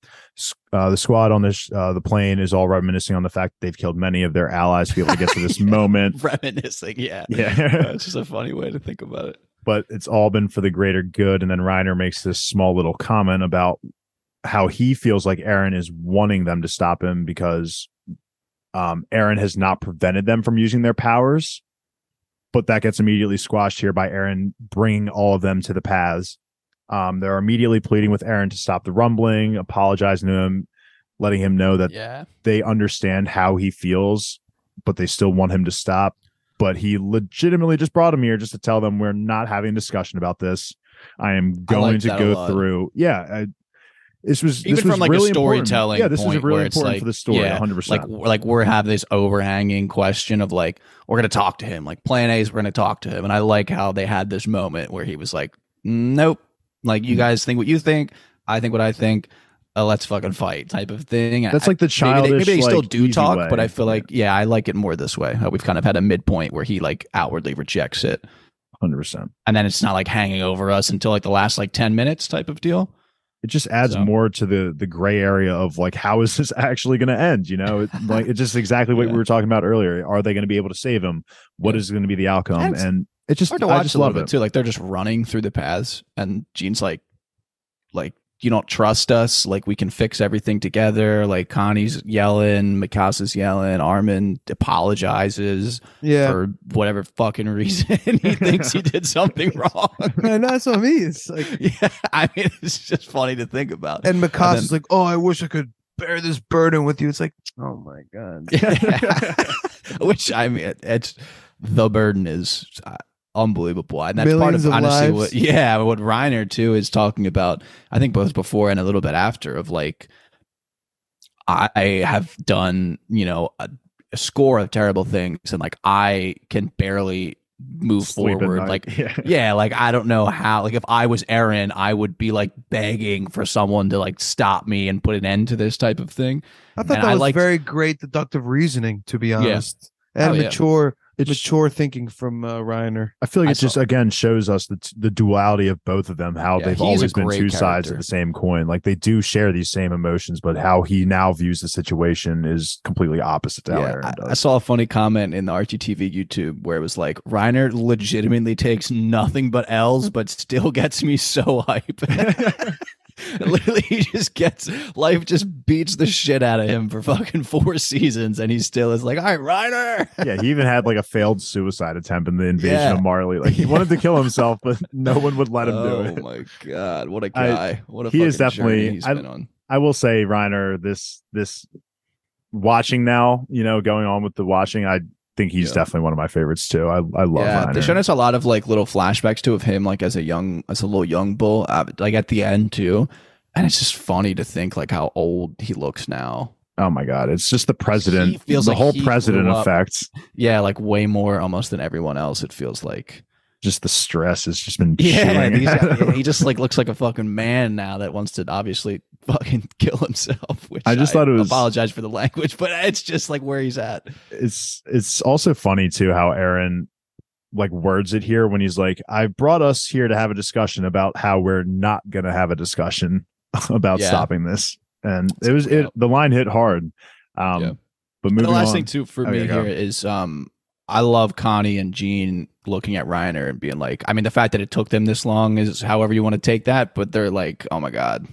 uh, the squad on this uh, the plane is all reminiscing on the fact that they've killed many of their allies to be able to get to this (laughs) moment. (laughs) reminiscing. Yeah, (laughs) Yeah. it's just a funny way to think about it. but it's all been for the greater good. And then Reiner makes this small little comment about how he feels like Eren is wanting them to stop him because um, Eren has not prevented them from using their powers. But that gets immediately squashed here by Eren bringing all of them to the paths. Um, they're immediately pleading with Eren to stop the rumbling, apologizing to him, letting him know that Yeah, they understand how he feels, but they still want him to stop. But he legitimately just brought him here just to tell them we're not having a discussion about this. I am going like to go through. Yeah, I, this was even this was from like really a storytelling. Important. Yeah, this point was really important like, for the story. 100. like percent like we're having this overhanging question of like we're gonna talk to him like plan a is we're gonna talk to him and i like how they had this moment where he was like nope like you guys think what you think i think what i think uh, let's fucking fight type of thing And That's I- like the maybe childish. they, maybe they still like, do talk way. but i feel like yeah i like it more this way how we've kind of had a midpoint where he like outwardly rejects it 100%. and then it's not like hanging over us until like the last like 10 minutes type of deal It just adds So- more to the the gray area of like how is this (laughs) actually going to end? You know, it, like it's just exactly what Yeah. we were talking about earlier. Are they going to be able to save him? What Yeah. is going to be the outcome? And it's And it just hard to I watch just a little love bit it. too. Like they're just running through the paths, and Jean's like, like you don't trust us. Like we can fix everything together. Like Connie's yelling, Mikasa's yelling, Armin apologizes Yeah, for whatever fucking reason (laughs) he thinks he did something (laughs) wrong. and that's what I mean. It's like, (laughs) yeah, I mean it's just funny to think about. and Mikasa's And then- like, "Oh, I wish I could bear this burden with you." It's like, oh my god. Which I mean, it's the burden is uh, unbelievable, and that's part of of honestly lives. what yeah, what Reiner too is talking about. I think both before and a little bit after of like, I, have done you know a, a score of terrible things, and like I can barely move Sleep forward. Like (laughs) yeah. yeah, like I don't know how. Like if I was Eren, I would be like begging for someone to like stop me and put an end to this type of thing. I thought And that I was liked- very great deductive reasoning, to be honest, and Oh, yeah. Mature, It's mature thinking from uh, Reiner. I feel like it just again shows us the the duality of both of them. How Yeah, they've always been great two sides of the same coin. Like they do share these same emotions, but how he now views the situation is completely opposite to how Eren I, does. I saw a funny comment in the RTTV YouTube where it was like Reiner legitimately takes nothing but L's, but still gets me so hype. (laughs) (laughs) (laughs) Literally, he just gets life just beats the shit out of him for fucking four (laughs) seasons, and he still is like, "All right, Reiner." yeah, he even had like a failed suicide attempt in the invasion Yeah. of Marley. Like he (laughs) wanted to kill himself, but no one would let him oh do it. Oh my god, what a guy! what a he is definitely- he's I- been on. I will say, Reiner, this this watching now, you know, going on with the watching, I think he's Yeah. definitely one of my favorites too. I I love yeah, Reiner. they showed us a lot of like little flashbacks too of him like as a young as a little young bull uh, like at the end too and it's just funny to think like how old he looks now oh my god, it's just the president, He feels the like whole president effect. yeah like way more almost than everyone else it feels like Just the stress has just been yeah at (laughs) he just like looks like a fucking man now that wants to obviously (laughs) fucking kill himself (laughs) which I just thought it was- apologize for the language but it's just like where he's at it's it's also funny too how Eren like words it here when he's like, I brought us here to have a discussion about how we're not gonna have a discussion about Yeah. stopping this. And it was it the line hit hard. Um Yeah. but moving the last on, thing too for me yeah, go. here is um I love Connie and Jean looking at Reiner and being like, I mean, the fact that it took them this long is however you want to take that, but they're like, oh my god,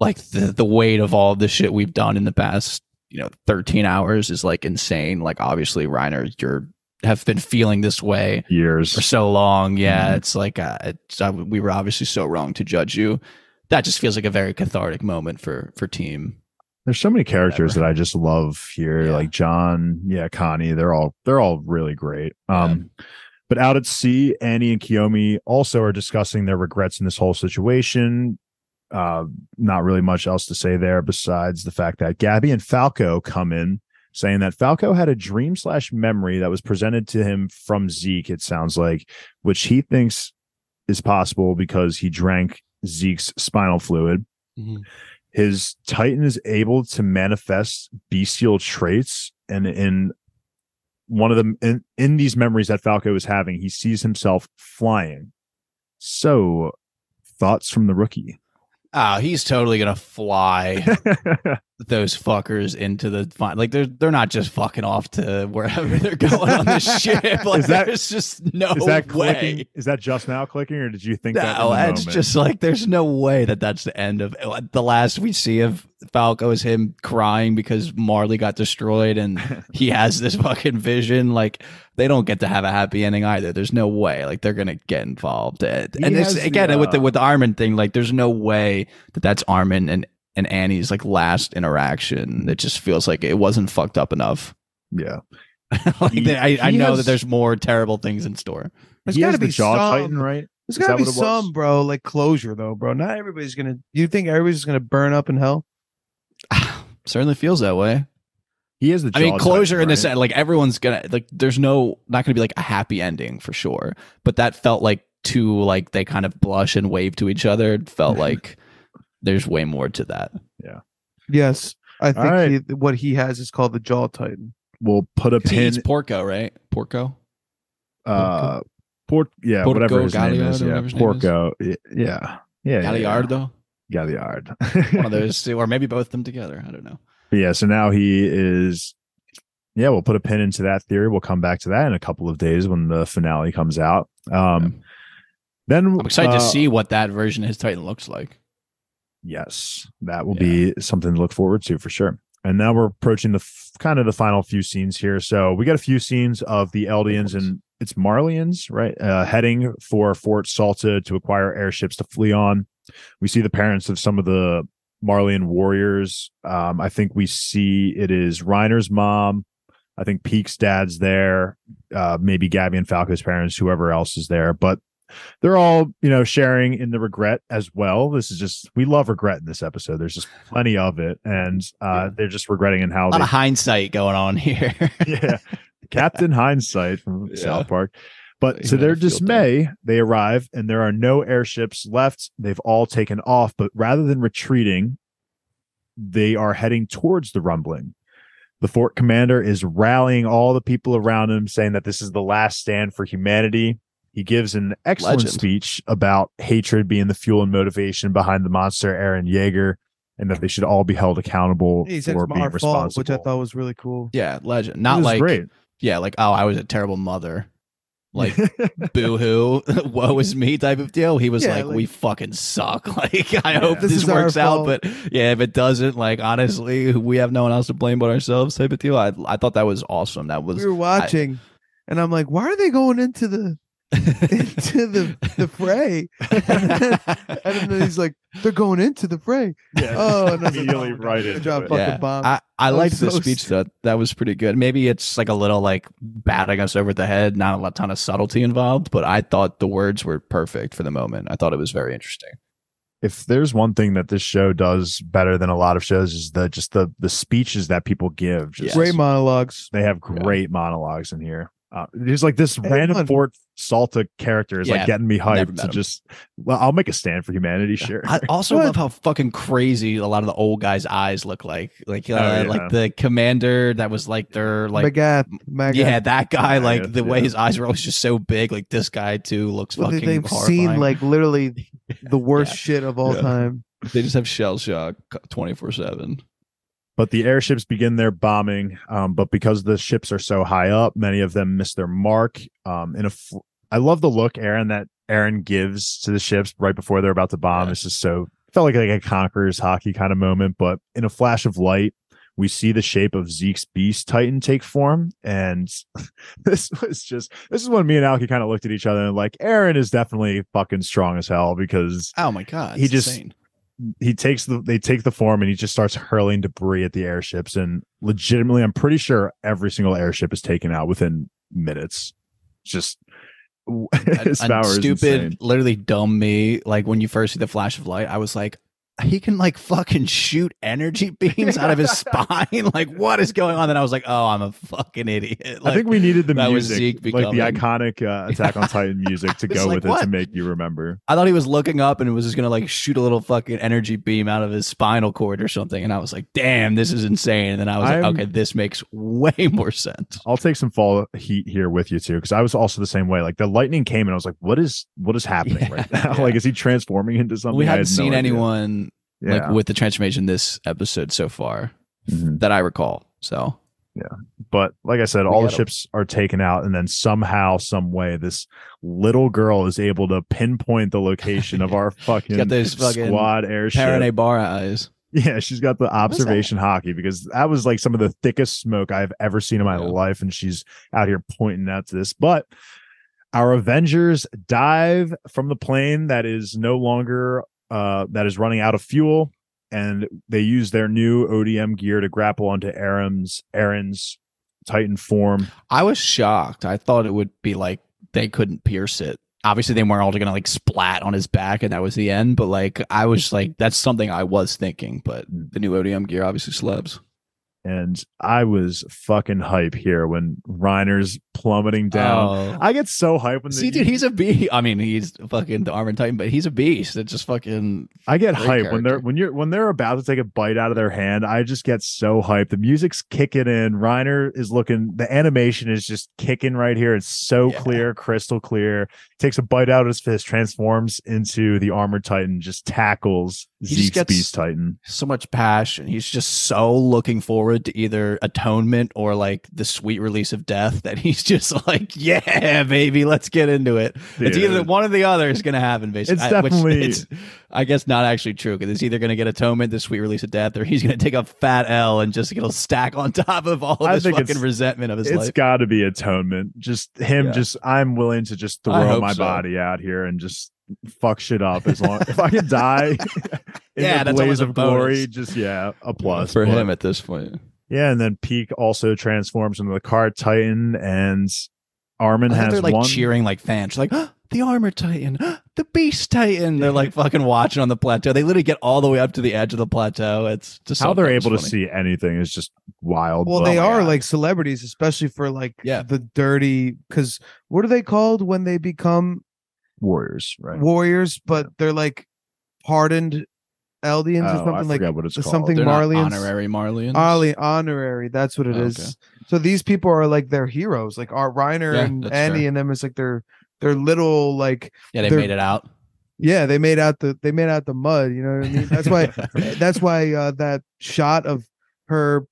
like the the weight of all the shit we've done in the past, you know, thirteen hours is like insane. Like obviously, Reiner, you're have been feeling this way years. for so long. Yeah, Mhm. it's like uh, it's, uh, we were obviously so wrong to judge you. That just feels like a very cathartic moment for for team. There's so many characters Whatever. that I just love here, Yeah. like John, yeah, Connie. They're all they're all really great. Um, but out at sea, Annie and Kiyomi also are discussing their regrets in this whole situation. Uh, not really much else to say there besides the fact that Gabi and Falco come in saying that Falco had a dream slash memory that was presented to him from Zeke. It sounds like, which he thinks is possible because he drank Zeke's spinal fluid his titan is able to manifest bestial traits and in one of them in, in these memories that falco is having he sees himself flying. So thoughts from the rookie? Oh, he's totally gonna fly (laughs) those fuckers into the fi- like they're they're not just fucking off to wherever they're going on this (laughs) ship. Like Is that- there's just no is that way. clicking is that just now clicking or did you think that in No, the it's moment? just like there's no way that that's the end of the last we see of Falco is him crying because Marley got destroyed and (laughs) he has this fucking vision. Like they don't get to have a happy ending either. There's no way. Like they're gonna get involved. And, and it's, has the, again with the uh, with the Armin thing, like there's no way that that's Armin and and Annie's like last interaction. It just feels like it wasn't fucked up enough. yeah (laughs) like He- I, I know has- that there's more terrible things in store. There's he got has to the be jaw some. titan right There's Is got to be what was? some, bro. Like closure, though, bro. Not everybody's gonna. You think everybody's just gonna burn up in hell? (sighs) Certainly feels that way. he is the I mean, closure titan, in this right? like everyone's gonna like. There's no not gonna be like a happy ending for sure. But that felt like too like they kind of blush and wave to each other. It felt (laughs) like there's way more to that. Yeah. Yes, I think right. he, what he has is called the jaw titan. we'll put a pin He's Porco, right? Porco. uh port yeah Porco whatever his name is yeah whatever his name is. porco yeah yeah yeah, yeah. Galliardo. Galliard. One of those (laughs) two, or maybe both of them together. I don't know. But yeah, so now he is. Yeah, we'll put a pin into that theory. We'll come back to that in a couple of days when the finale comes out. Um, then I'm excited uh, to see what that version of his Titan looks like. Yes, that will be something to look forward to for sure. And now we're approaching the f- kind of the final few scenes here. So we got a few scenes of the Eldians and it's Marleyans, right? Uh, heading for Fort Salta to acquire airships to flee on. We see the parents of some of the Marleyan warriors. Um, I think we see it is Reiner's mom. I think Pieck's dad's there. Uh, maybe Gabi and Falco's parents, whoever else is there. But they're all you know sharing in the regret as well. This is just we love regret in this episode. There's just plenty of it and uh they're just regretting in how A lot they of hindsight going on here. (laughs) yeah. Captain hindsight from (laughs) Yeah. south park. But to their dismay they arrive and there are no airships left. They've all taken off but rather than retreating they are heading towards the rumbling. The fort commander is rallying all the people around him saying that this is the last stand for humanity he gives an excellent Legend. speech about hatred being the fuel and motivation behind the monster Eren Yeager, and that they should all be held accountable He for being our fault, responsible which I thought was really cool. yeah, legend. Not like great yeah, like oh, I was a terrible mother. Like (laughs) boo hoo, (laughs) woe is me type of deal. He was Yeah, like, like- we fucking suck. (laughs) Like, I hope This this, works out, but yeah, if it doesn't, like, honestly, we have no one else to blame but ourselves type of deal. I, I thought that was awesome. That was, we were watching, and I'm like, why are they going into the (laughs) into the the fray, and (laughs) then, and then he's like, "They're going into the fray." Yeah. Oh, and I was like, Immediately oh, right good into job, it. fucking Yeah. bomb. I, I liked was the so speech stupid. that that was pretty good. Maybe it's like a little like batting us over the head, not a lot- ton of subtlety involved, but I thought the words were perfect for the moment. I thought it was very interesting. if there's one thing that this show does better than a lot of shows is the just the the speeches that people give. Just Yes. Great monologues. they have great monologues in here. Uh, there's like this Hey, random man. Fort Salta character is Yeah, like getting me hyped to just. Well, I'll make a stand for humanity. Sure. I (laughs) also love how fucking crazy a lot of the old guys' eyes look like. Like uh, Oh, yeah. like the commander that was like their like Magath, Magath. yeah, that guy like Magath, the way yeah. his eyes were always just so big. Like this guy too looks Well, they- fucking. they've horrifying. seen like literally the (laughs) worst Yeah. shit of all Yeah. time. they just have shell shock twenty four seven. But the airships begin their bombing. Um, but because the ships are so high up, many of them miss their mark. Um, in a, f- I love the look Eren that Eren gives to the ships right before they're about to bomb. Yeah. It's just so felt like like a conqueror's Haki kind of moment. But in a flash of light, we see the shape of Zeke's beast titan take form, and (laughs) this was just this is when me and Alki kind of looked at each other and like Eren is definitely fucking strong as hell because Oh my god, He just- insane. He takes the they take the form and he just starts hurling debris at the airships and legitimately i'm pretty sure every single airship is taken out within minutes just (laughs) his and power stupid, insane. literally dumb me. Like when you first see the flash of light, I was like, he can like fucking shoot energy (laughs) beams out of his (laughs) spine. Like what is going on? Then I was like, oh, I'm a fucking idiot. I think we needed the music, like the iconic uh, (laughs) Attack on Titan music to go like, with it to make you remember. I thought he was looking up and it was just gonna like shoot a little fucking energy beam out of his spinal cord or something. And I was like, damn, this is insane. And then I was I'm- like, okay, this makes way more sense. I'll take some fall heat here with you too, because I was also the same way. Like the lightning came and I was like, "What is what is happening Yeah, right now? yeah. Like, is he transforming into something?" we hadn't had no seen idea. anyone Yeah. like with the transformation this episode so far Mhm. that I recall. So yeah. But like I said, We all the ships are taken out, and then somehow, some way, this little girl is able to pinpoint the location of our (laughs) fucking, got those fucking squad airship. Parane Barra eyes. Yeah, she's got the observation Haki because that was like some of the thickest smoke I've ever seen in my Yeah. life, and she's out here pointing out to this. But our Avengers dive from the plane that is no longer uh that is running out of fuel, and they use their new ODM gear to grapple onto Eren's Eren's Titan form. I was shocked. I thought it would be like they couldn't pierce it. Obviously, they weren't all gonna like splat on his back, and that was the end. But like, I was like, that's something I was thinking. But the new ODM gear obviously slabs. And I was fucking hype here when Reiner's plummeting down. Oh. I get so hype when See, the, dude, he's a beast. I mean, he's fucking the Armored Titan, but he's a beast. It's just fucking. I get hype when they're when you're when they're about to take a bite out of their hand. I just get so hyped. The music's kicking in. Reiner is looking. The animation is just kicking right here. It's so Yeah. clear, crystal clear. Takes a bite out of his fist, transforms into the armored titan, just tackles He just Zeke's gets- beast titan. so much passion. He's just so looking forward to either atonement or like the sweet release of death that (laughs) he's just like, yeah, baby, let's get into it. it's either one or the other is going to happen, basically. It's I- which definitely- it's, I guess, not actually true because it's either going to get atonement, the sweet release of death, or he's going to take a fat L and just it'll stack on (laughs) top of all of I his fucking resentment of his It's life. It's got to be atonement. Just him. Yeah. Just I'm willing to just throw my so. body out here and just fuck shit up as long if I can die. (laughs) (laughs) in Yeah, the that's blaze always a of glory. bonus. Just yeah, a plus for but- him at this point. Yeah, and then Pieck also transforms into the Cart Titan, and Armin I has they're like one. cheering like fans, like the armor titan, the beast titan. They're like fucking watching on the plateau. They literally get all the way up to the edge of the plateau. It's just How they're able to see anything is just wild. Well, but- they oh are God. like celebrities, especially for like Yeah. the dirty. Because what are they called when they become warriors, right? warriors? But they're like pardoned Eldians Oh, or something I like forget what it's called. something They're Marleyans. honorary Marleyans. Ollie honorary. That's what it Oh, is. okay. So these people are like their heroes. Like our Reiner Yeah, and Andy fair. and them is like their their little like Yeah, they made it out. yeah they made out the they made out the mud. You know what I mean? That's why (laughs) that's why uh, that shot of her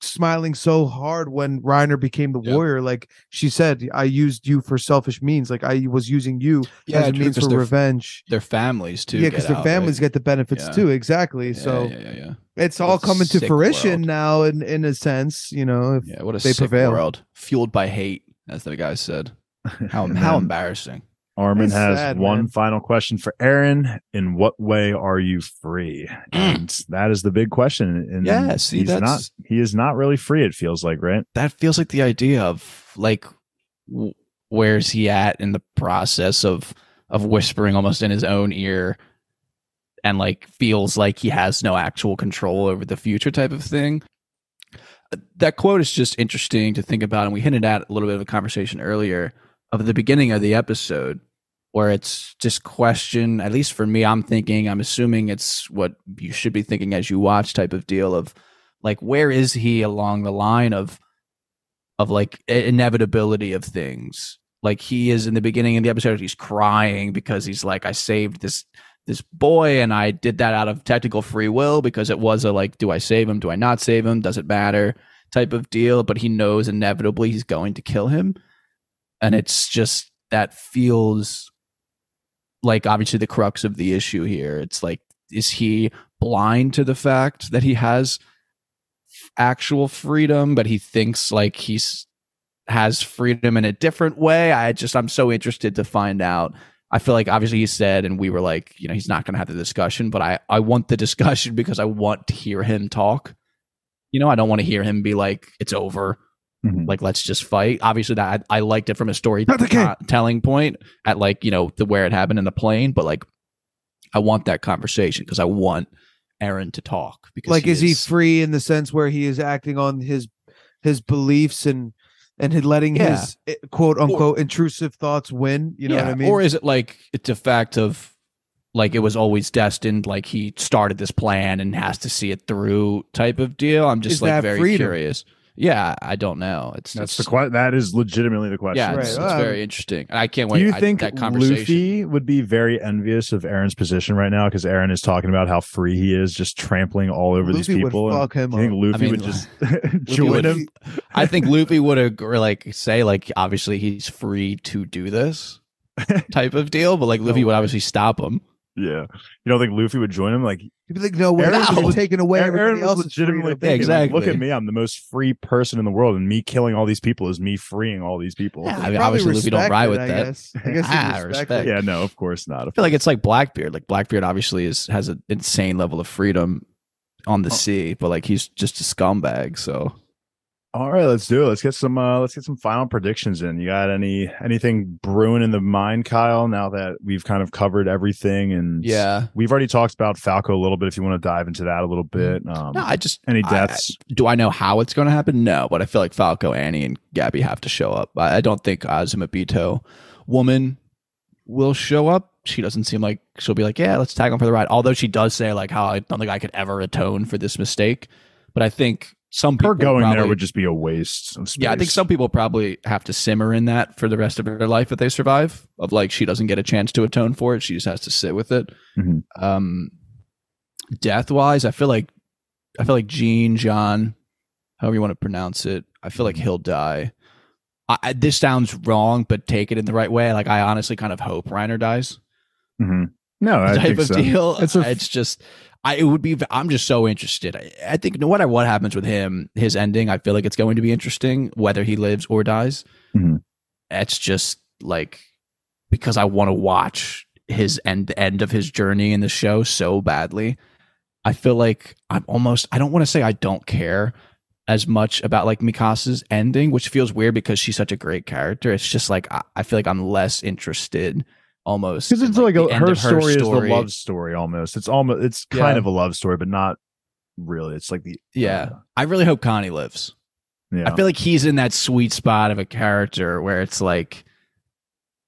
smiling so hard when Reiner became the Yep. warrior. Like she said, I used you for selfish means. Like I was using you Yeah, as a means for revenge. Their families too. yeah, because their out, families right? get the benefits Yeah. too. Exactly. Yeah, so yeah, yeah, yeah. it's all coming to fruition world. now, in in a sense. You know, if Yeah, what a They sick prevail. world fueled by hate, as the guy said. How (laughs) how embarrassing. Armin That's has sad, one man. final question for Eren. In what way are you free? (clears throat) And that is the big question. And Yeah, see, he's not he is not really free, it feels like, right? That feels like the idea of like where's he at in the process of of whispering almost in his own ear and like feels like he has no actual control over the future type of thing. That quote is just interesting to think about and we hinted at a little bit of a conversation earlier of the beginning of the episode where it's just question at least for me i'm thinking i'm assuming it's what you should be thinking as you watch type of deal of like where is he along the line of of like inevitability of things? Like he is in the beginning of the episode he's crying because he's like i saved this this boy and i did that out of technical free will because it was a like do i save him? Do i not save him? Does it matter? type of deal but he knows inevitably he's going to kill him and it's just that feels like obviously the crux of the issue here. It's like is he blind to the fact that he has actual freedom but he thinks like he's has freedom in a different way? I just i'm so interested to find out. I feel like obviously he said and we were like you know he's not going to have the discussion but i i want the discussion because i want to hear him talk. You know i don't want to hear him be like it's over Mhm. like let's just fight obviously that i, I liked it from a story Not the game. telling point at like you know the where it happened in the plane but like i want that conversation because i want Eren to talk because like he is he free in the sense where he is acting on his his beliefs and and he letting Yeah. his eh, quote unquote intrusive thoughts win you know what i mean Or is it like it's a fact of like it was always destined, like he started this plan and has to see it through type of deal? I'm just Is like very freedom? curious. Yeah, I don't know. It's That's the que- that is legitimately the question. yeah, Right. it's, it's Um, very interesting. I can't wait. Do wait. you I- think that conversation? Luffy would be very envious of Eren's position right now because Eren is talking about how free he is, just trampling all over these Luffy would people? and fuck him do you think up. Luffy I mean, would just (laughs) Luffy (laughs) join would- him? (laughs) I think Luffy would agree, like say like obviously he's free to do this type of deal, but like Luffy would obviously stop him. Yeah, you don't think Luffy would join him? Like He'd be like, no way, Eren you're was- taking away Eren everybody was else's legitimately freedom. Yeah, thinking, like, Look at me, I'm the most free person in the world, and me killing all these people is me freeing all these people. Yeah, Yeah, I mean, obviously Luffy don't respect ride it, with I that. guess. I guess (laughs) Ah, respect respect. it. no, of course not. I feel like it's like Blackbeard. Like Blackbeard obviously is has an insane level of freedom on the Oh. sea, but like he's just a scumbag. So All right, let's do it. Let's get some uh let's get some final predictions in. You got any anything brewing in the mind, Kyle, now that we've kind of covered everything and yeah, we've already talked about Falco a little bit if you want to dive into that a little bit. Um no, I just any I- deaths? do I know how it's going to happen? No, but I feel like Falco, Annie, and Gabi have to show up. I, I don't think Azumabito woman will show up. She doesn't seem like she'll be like, yeah, let's tag on for the ride. Although she does say like how I don't think I could ever atone for this mistake. But I think some people Her going there would just be a waste of space. Yeah, I think some people probably have to simmer in that for the rest of their life if they survive. Of like, she doesn't get a chance to atone for it; she just has to sit with it. Mhm. Um, death wise, I feel like I feel like Jean, John, however you want to pronounce it, I feel like he'll die. I, I, this sounds wrong, but take it in the right way. Like, I honestly kind of hope Reiner dies. Mhm. No, I type think of so. deal. It's It's, just, I it would be. I'm just so interested. I, I think no matter what happens with him, his ending, I feel like it's going to be interesting, whether he lives or dies. Mhm. It's just like because I want to watch his end end of his journey in the show so badly. I feel like I'm almost. I don't want to say I don't care as much about like Mikasa's ending, which feels weird because she's such a great character. It's just like I, I feel like I'm less interested almost because it's like, the a, end her, of story is the love story almost. It's almost it's kind Yeah. of a love story, but not really. It's like the Yeah. uh, I really hope Connie lives. yeah. I feel like he's in that sweet spot of a character where it's like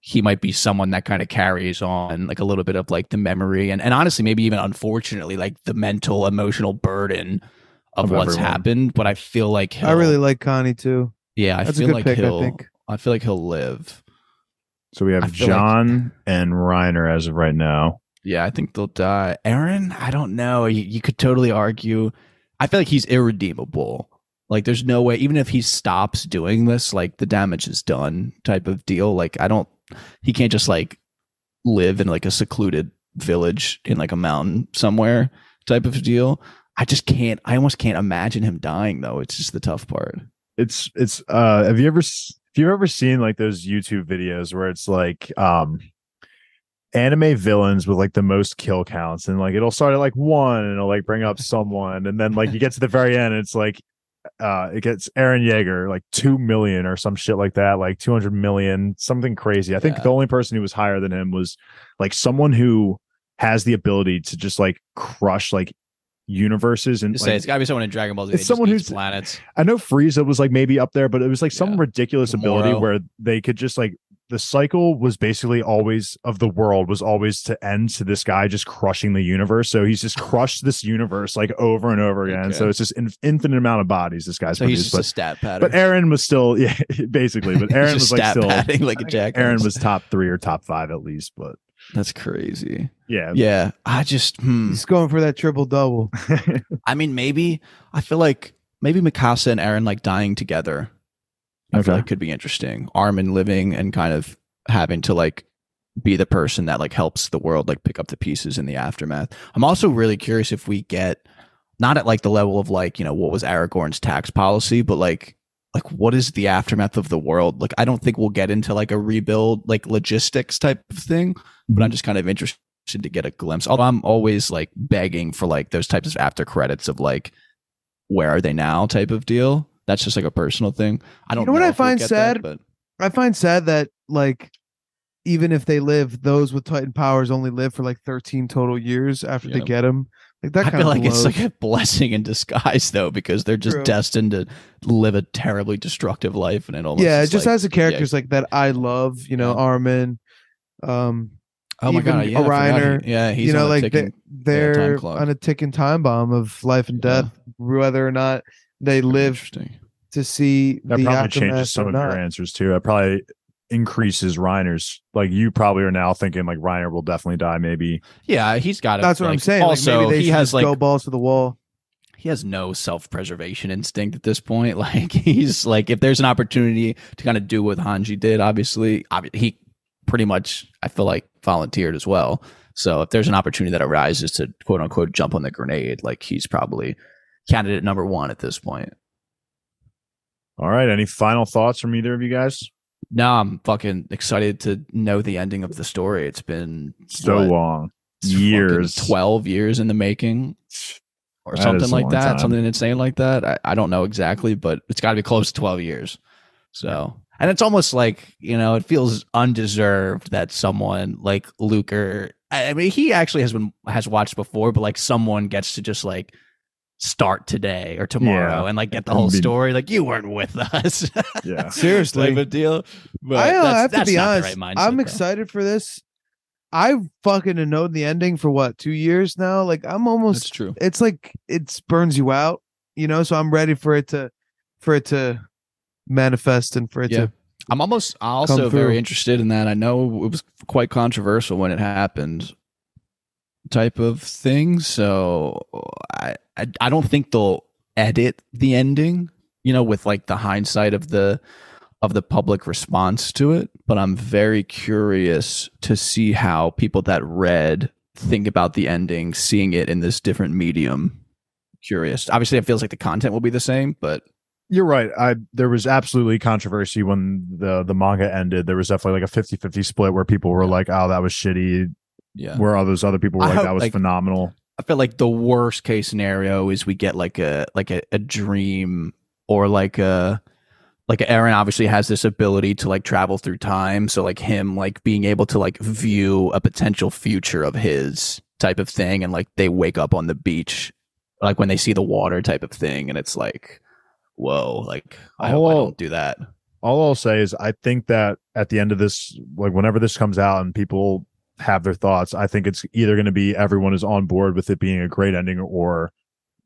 he might be someone that kind of carries on like a little bit of like the memory and, and honestly maybe even unfortunately like the mental emotional burden of, Of what's everyone. happened but i feel like he'll, I really like Connie too. yeah i That's feel like pick, I he'll think. I feel like he'll live so we have feel like- John and Reiner as of right now. yeah i think they'll die. Eren i don't know. You, you could totally argue. I feel like he's irredeemable. Like there's no way even if he stops doing this like the damage is done type of deal. Like i don't he can't just like live in like a secluded village in like a mountain somewhere type of deal. I just can't i almost can't imagine him dying though. It's just the tough part. It's it's uh have you ever if you've ever seen like those YouTube videos where it's like um anime villains with like the most kill counts and like it'll start at like one and it'll like bring up someone and then like you get to the very end and it's like uh it gets Eren Yeager like 2 million or some shit like that like 200 million something crazy. I think Yeah. the only person who was higher than him was like someone who has the ability to just like crush like universes and like, say it's got to be someone in Dragon Ball Z. It's someone who's- planets. I know Frieza was like maybe up there, but it was like some Yeah. ridiculous ability where they could just like the cycle was basically always of the world was always to end to this guy just crushing the universe. So he's just (laughs) crushed this universe like over and over again. Okay. So it's just an infinite amount of bodies this guy's So he's produced. just a stat pattern. but Eren was still (laughs) yeah, basically. But (laughs) Eren was like still like a jack. Eren was top three or top five at least. But That's crazy. yeah, Yeah, I just hmm. He's going for that triple double. (laughs) I mean, maybe I feel like maybe Mikasa and Eren like dying together. I feel Okay. like could be interesting. Armin living and kind of having to like be the person that like helps the world like pick up the pieces in the aftermath. I'm also really curious if we get not at like the level of like, you know, what was Aragorn's tax policy, but like like what is the aftermath of the world? Like I don't think we'll get into like a rebuild like logistics type of thing, but I'm just kind of interested to get a glimpse. Although I'm always like begging for like those types of after credits of like where are they now type of deal. That's just like a personal thing. I don't you know what I if we'll find that, sad? but I find sad that like even if they live, those with Titan powers only live for like 13 total years after they get them. Like that I kind feel of like it's like a blessing in disguise though, because they're just True. destined to live a terribly destructive life, and it almost yeah, is just like, as the characters like that I love, you know, Armin, um, oh my god, even yeah, Reiner, he- yeah, he's you know, on like ticking- they, they're clock. on a ticking time bomb of life and Yeah. death, whether or not they live to see that the probably aftermath changes some or of not. your answers too. That probably increases Reiner's. Like you probably are now thinking like Reiner will definitely die. Maybe Yeah, he's got it. That's what I'm like, saying. Like, Also, maybe they he has just like go balls to the wall. he has no self-preservation instinct at this point. (laughs) Like he's like, if there's an opportunity to kind of do what Hange did, obviously, obvi- he pretty much, I feel like, volunteered as well. So if there's an opportunity that arises to quote unquote jump on the grenade, like he's probably candidate number one at this point. All right. Any final thoughts from either of you guys? No, I'm fucking excited to know the ending of the story. It's been So what, long. Years. 12 years in the making or That something like that, time. something insane like that. I, I don't know exactly, but it's got to be close to 12 years. So, and it's almost like, you know, it feels undeserved that someone like Luker, I I mean, he actually has been, has watched before, but like someone gets to just like start today or tomorrow Yeah. and like get the (laughs) whole story. Like you weren't with us. (laughs) Yeah. Seriously, type of deal. But I, uh, that's- I have to that's be not the honest. right mindset, I'm though. excited for this. I've fucking known the ending for what two years now. Like I'm That's almost. true. It's like it burns you out, you know. So I'm ready for it to, for it to manifest and for it Yeah. to. I'm almost also come through. very interested in that. I know it was quite controversial when it happened, type of thing. So I, I I don't think they'll edit the ending, you know, with like the hindsight of the of the public response to it. But I'm very curious to see how people that read think about the ending, seeing it in this different medium. Curious. Obviously, it feels like the content will be the same, but You're right. I there was absolutely controversy when the the manga ended. There was definitely like a 50-50 split where people were like, "Oh, that was shitty." yeah. Where all those other people were I like, hope, "That was like- phenomenal." I feel like the worst case scenario is we get like a like a, a dream or like a like Eren obviously has this ability to like travel through time. So like him like being able to like view a potential future of his type of thing and like they wake up on the beach like when they see the water type of thing and it's like whoa like I hope I don't do that. All I'll say is I think that at the end of this, like whenever this comes out and people have their thoughts, I think it's either going to be everyone is on board with it being a great ending or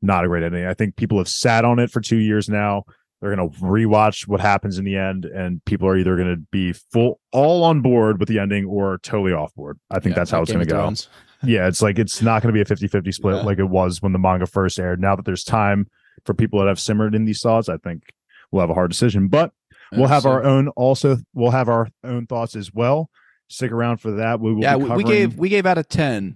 not a great ending. I think people have sat on it for two years now. They're going to rewatch what happens in the end, and people are either going to be full all on board with the ending or totally off board. I think Yeah, that's how it's going to go. (laughs) Yeah, it's like it's not going to be a 50-50 split Yeah. like it was when the manga first aired. Now that there's time for people that have simmered in these thoughts, I think we'll have a hard decision. But we'll have our own also we'll have our own thoughts as well. Stick around for that. We will yeah be we, we gave we gave out a 10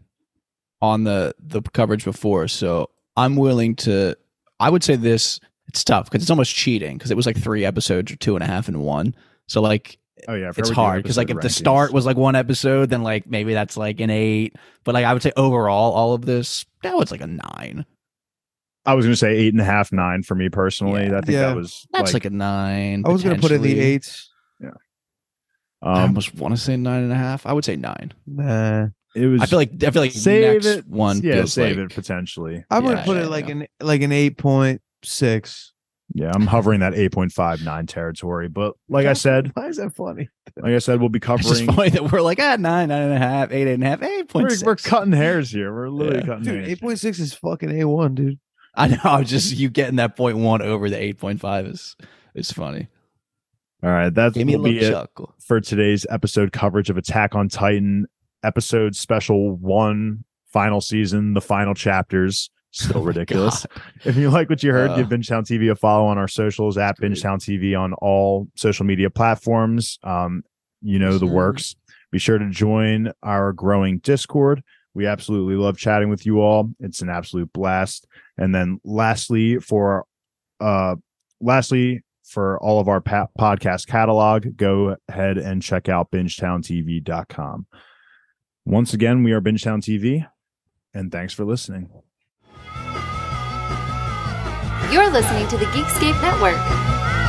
on the the coverage before so i'm willing to i would say this it's tough because it's almost cheating because it was like three episodes or two and a half in one So like Oh yeah, it's hard because like if episode the start was like one episode, then like maybe that's like an eight. But like I would say overall, all of this that was like a nine. I was going to say eight and a half, nine for me personally. Yeah. I think Yeah. that was That's like, a nine. I was gonna put in the potentially. Eights. I um, almost want to say nine and a half. I would say nine. Nah, it was. I feel like I feel like save next it one Yeah, feels save like, it potentially. I would Yeah, put yeah, it like yeah. an like an eight point six. Yeah, I'm hovering that 8.5, 9 territory. But like I said, why is that funny? like I said, we'll be It's just covering. funny that we're like ah nine, nine and a half, eight, eight and a half, eight point We're, we're cutting hairs here. We're literally Yeah. cutting Dude, hairs. eight point six is fucking a one, dude. I know. (laughs) I was just you getting that point one over the eight point five is is funny. All right, that will be it chuckle. for today's episode coverage of Attack on Titan, episode special one, final season, the final chapters. Still (laughs) Oh ridiculous. If you like what you heard, Uh. give Bingetown TV a follow on our socials at. Bingetown TV on all social media platforms. Um, you know Yes, the works. Be sure to join our growing Discord. We absolutely love chatting with you all. It's an absolute blast. And then lastly, for uh lastly, for all of our pa- podcast catalog, go ahead and check out bingetowntv.com. Once again, we are Bingetown TV, and thanks for listening. You're listening to the Geekscape Network.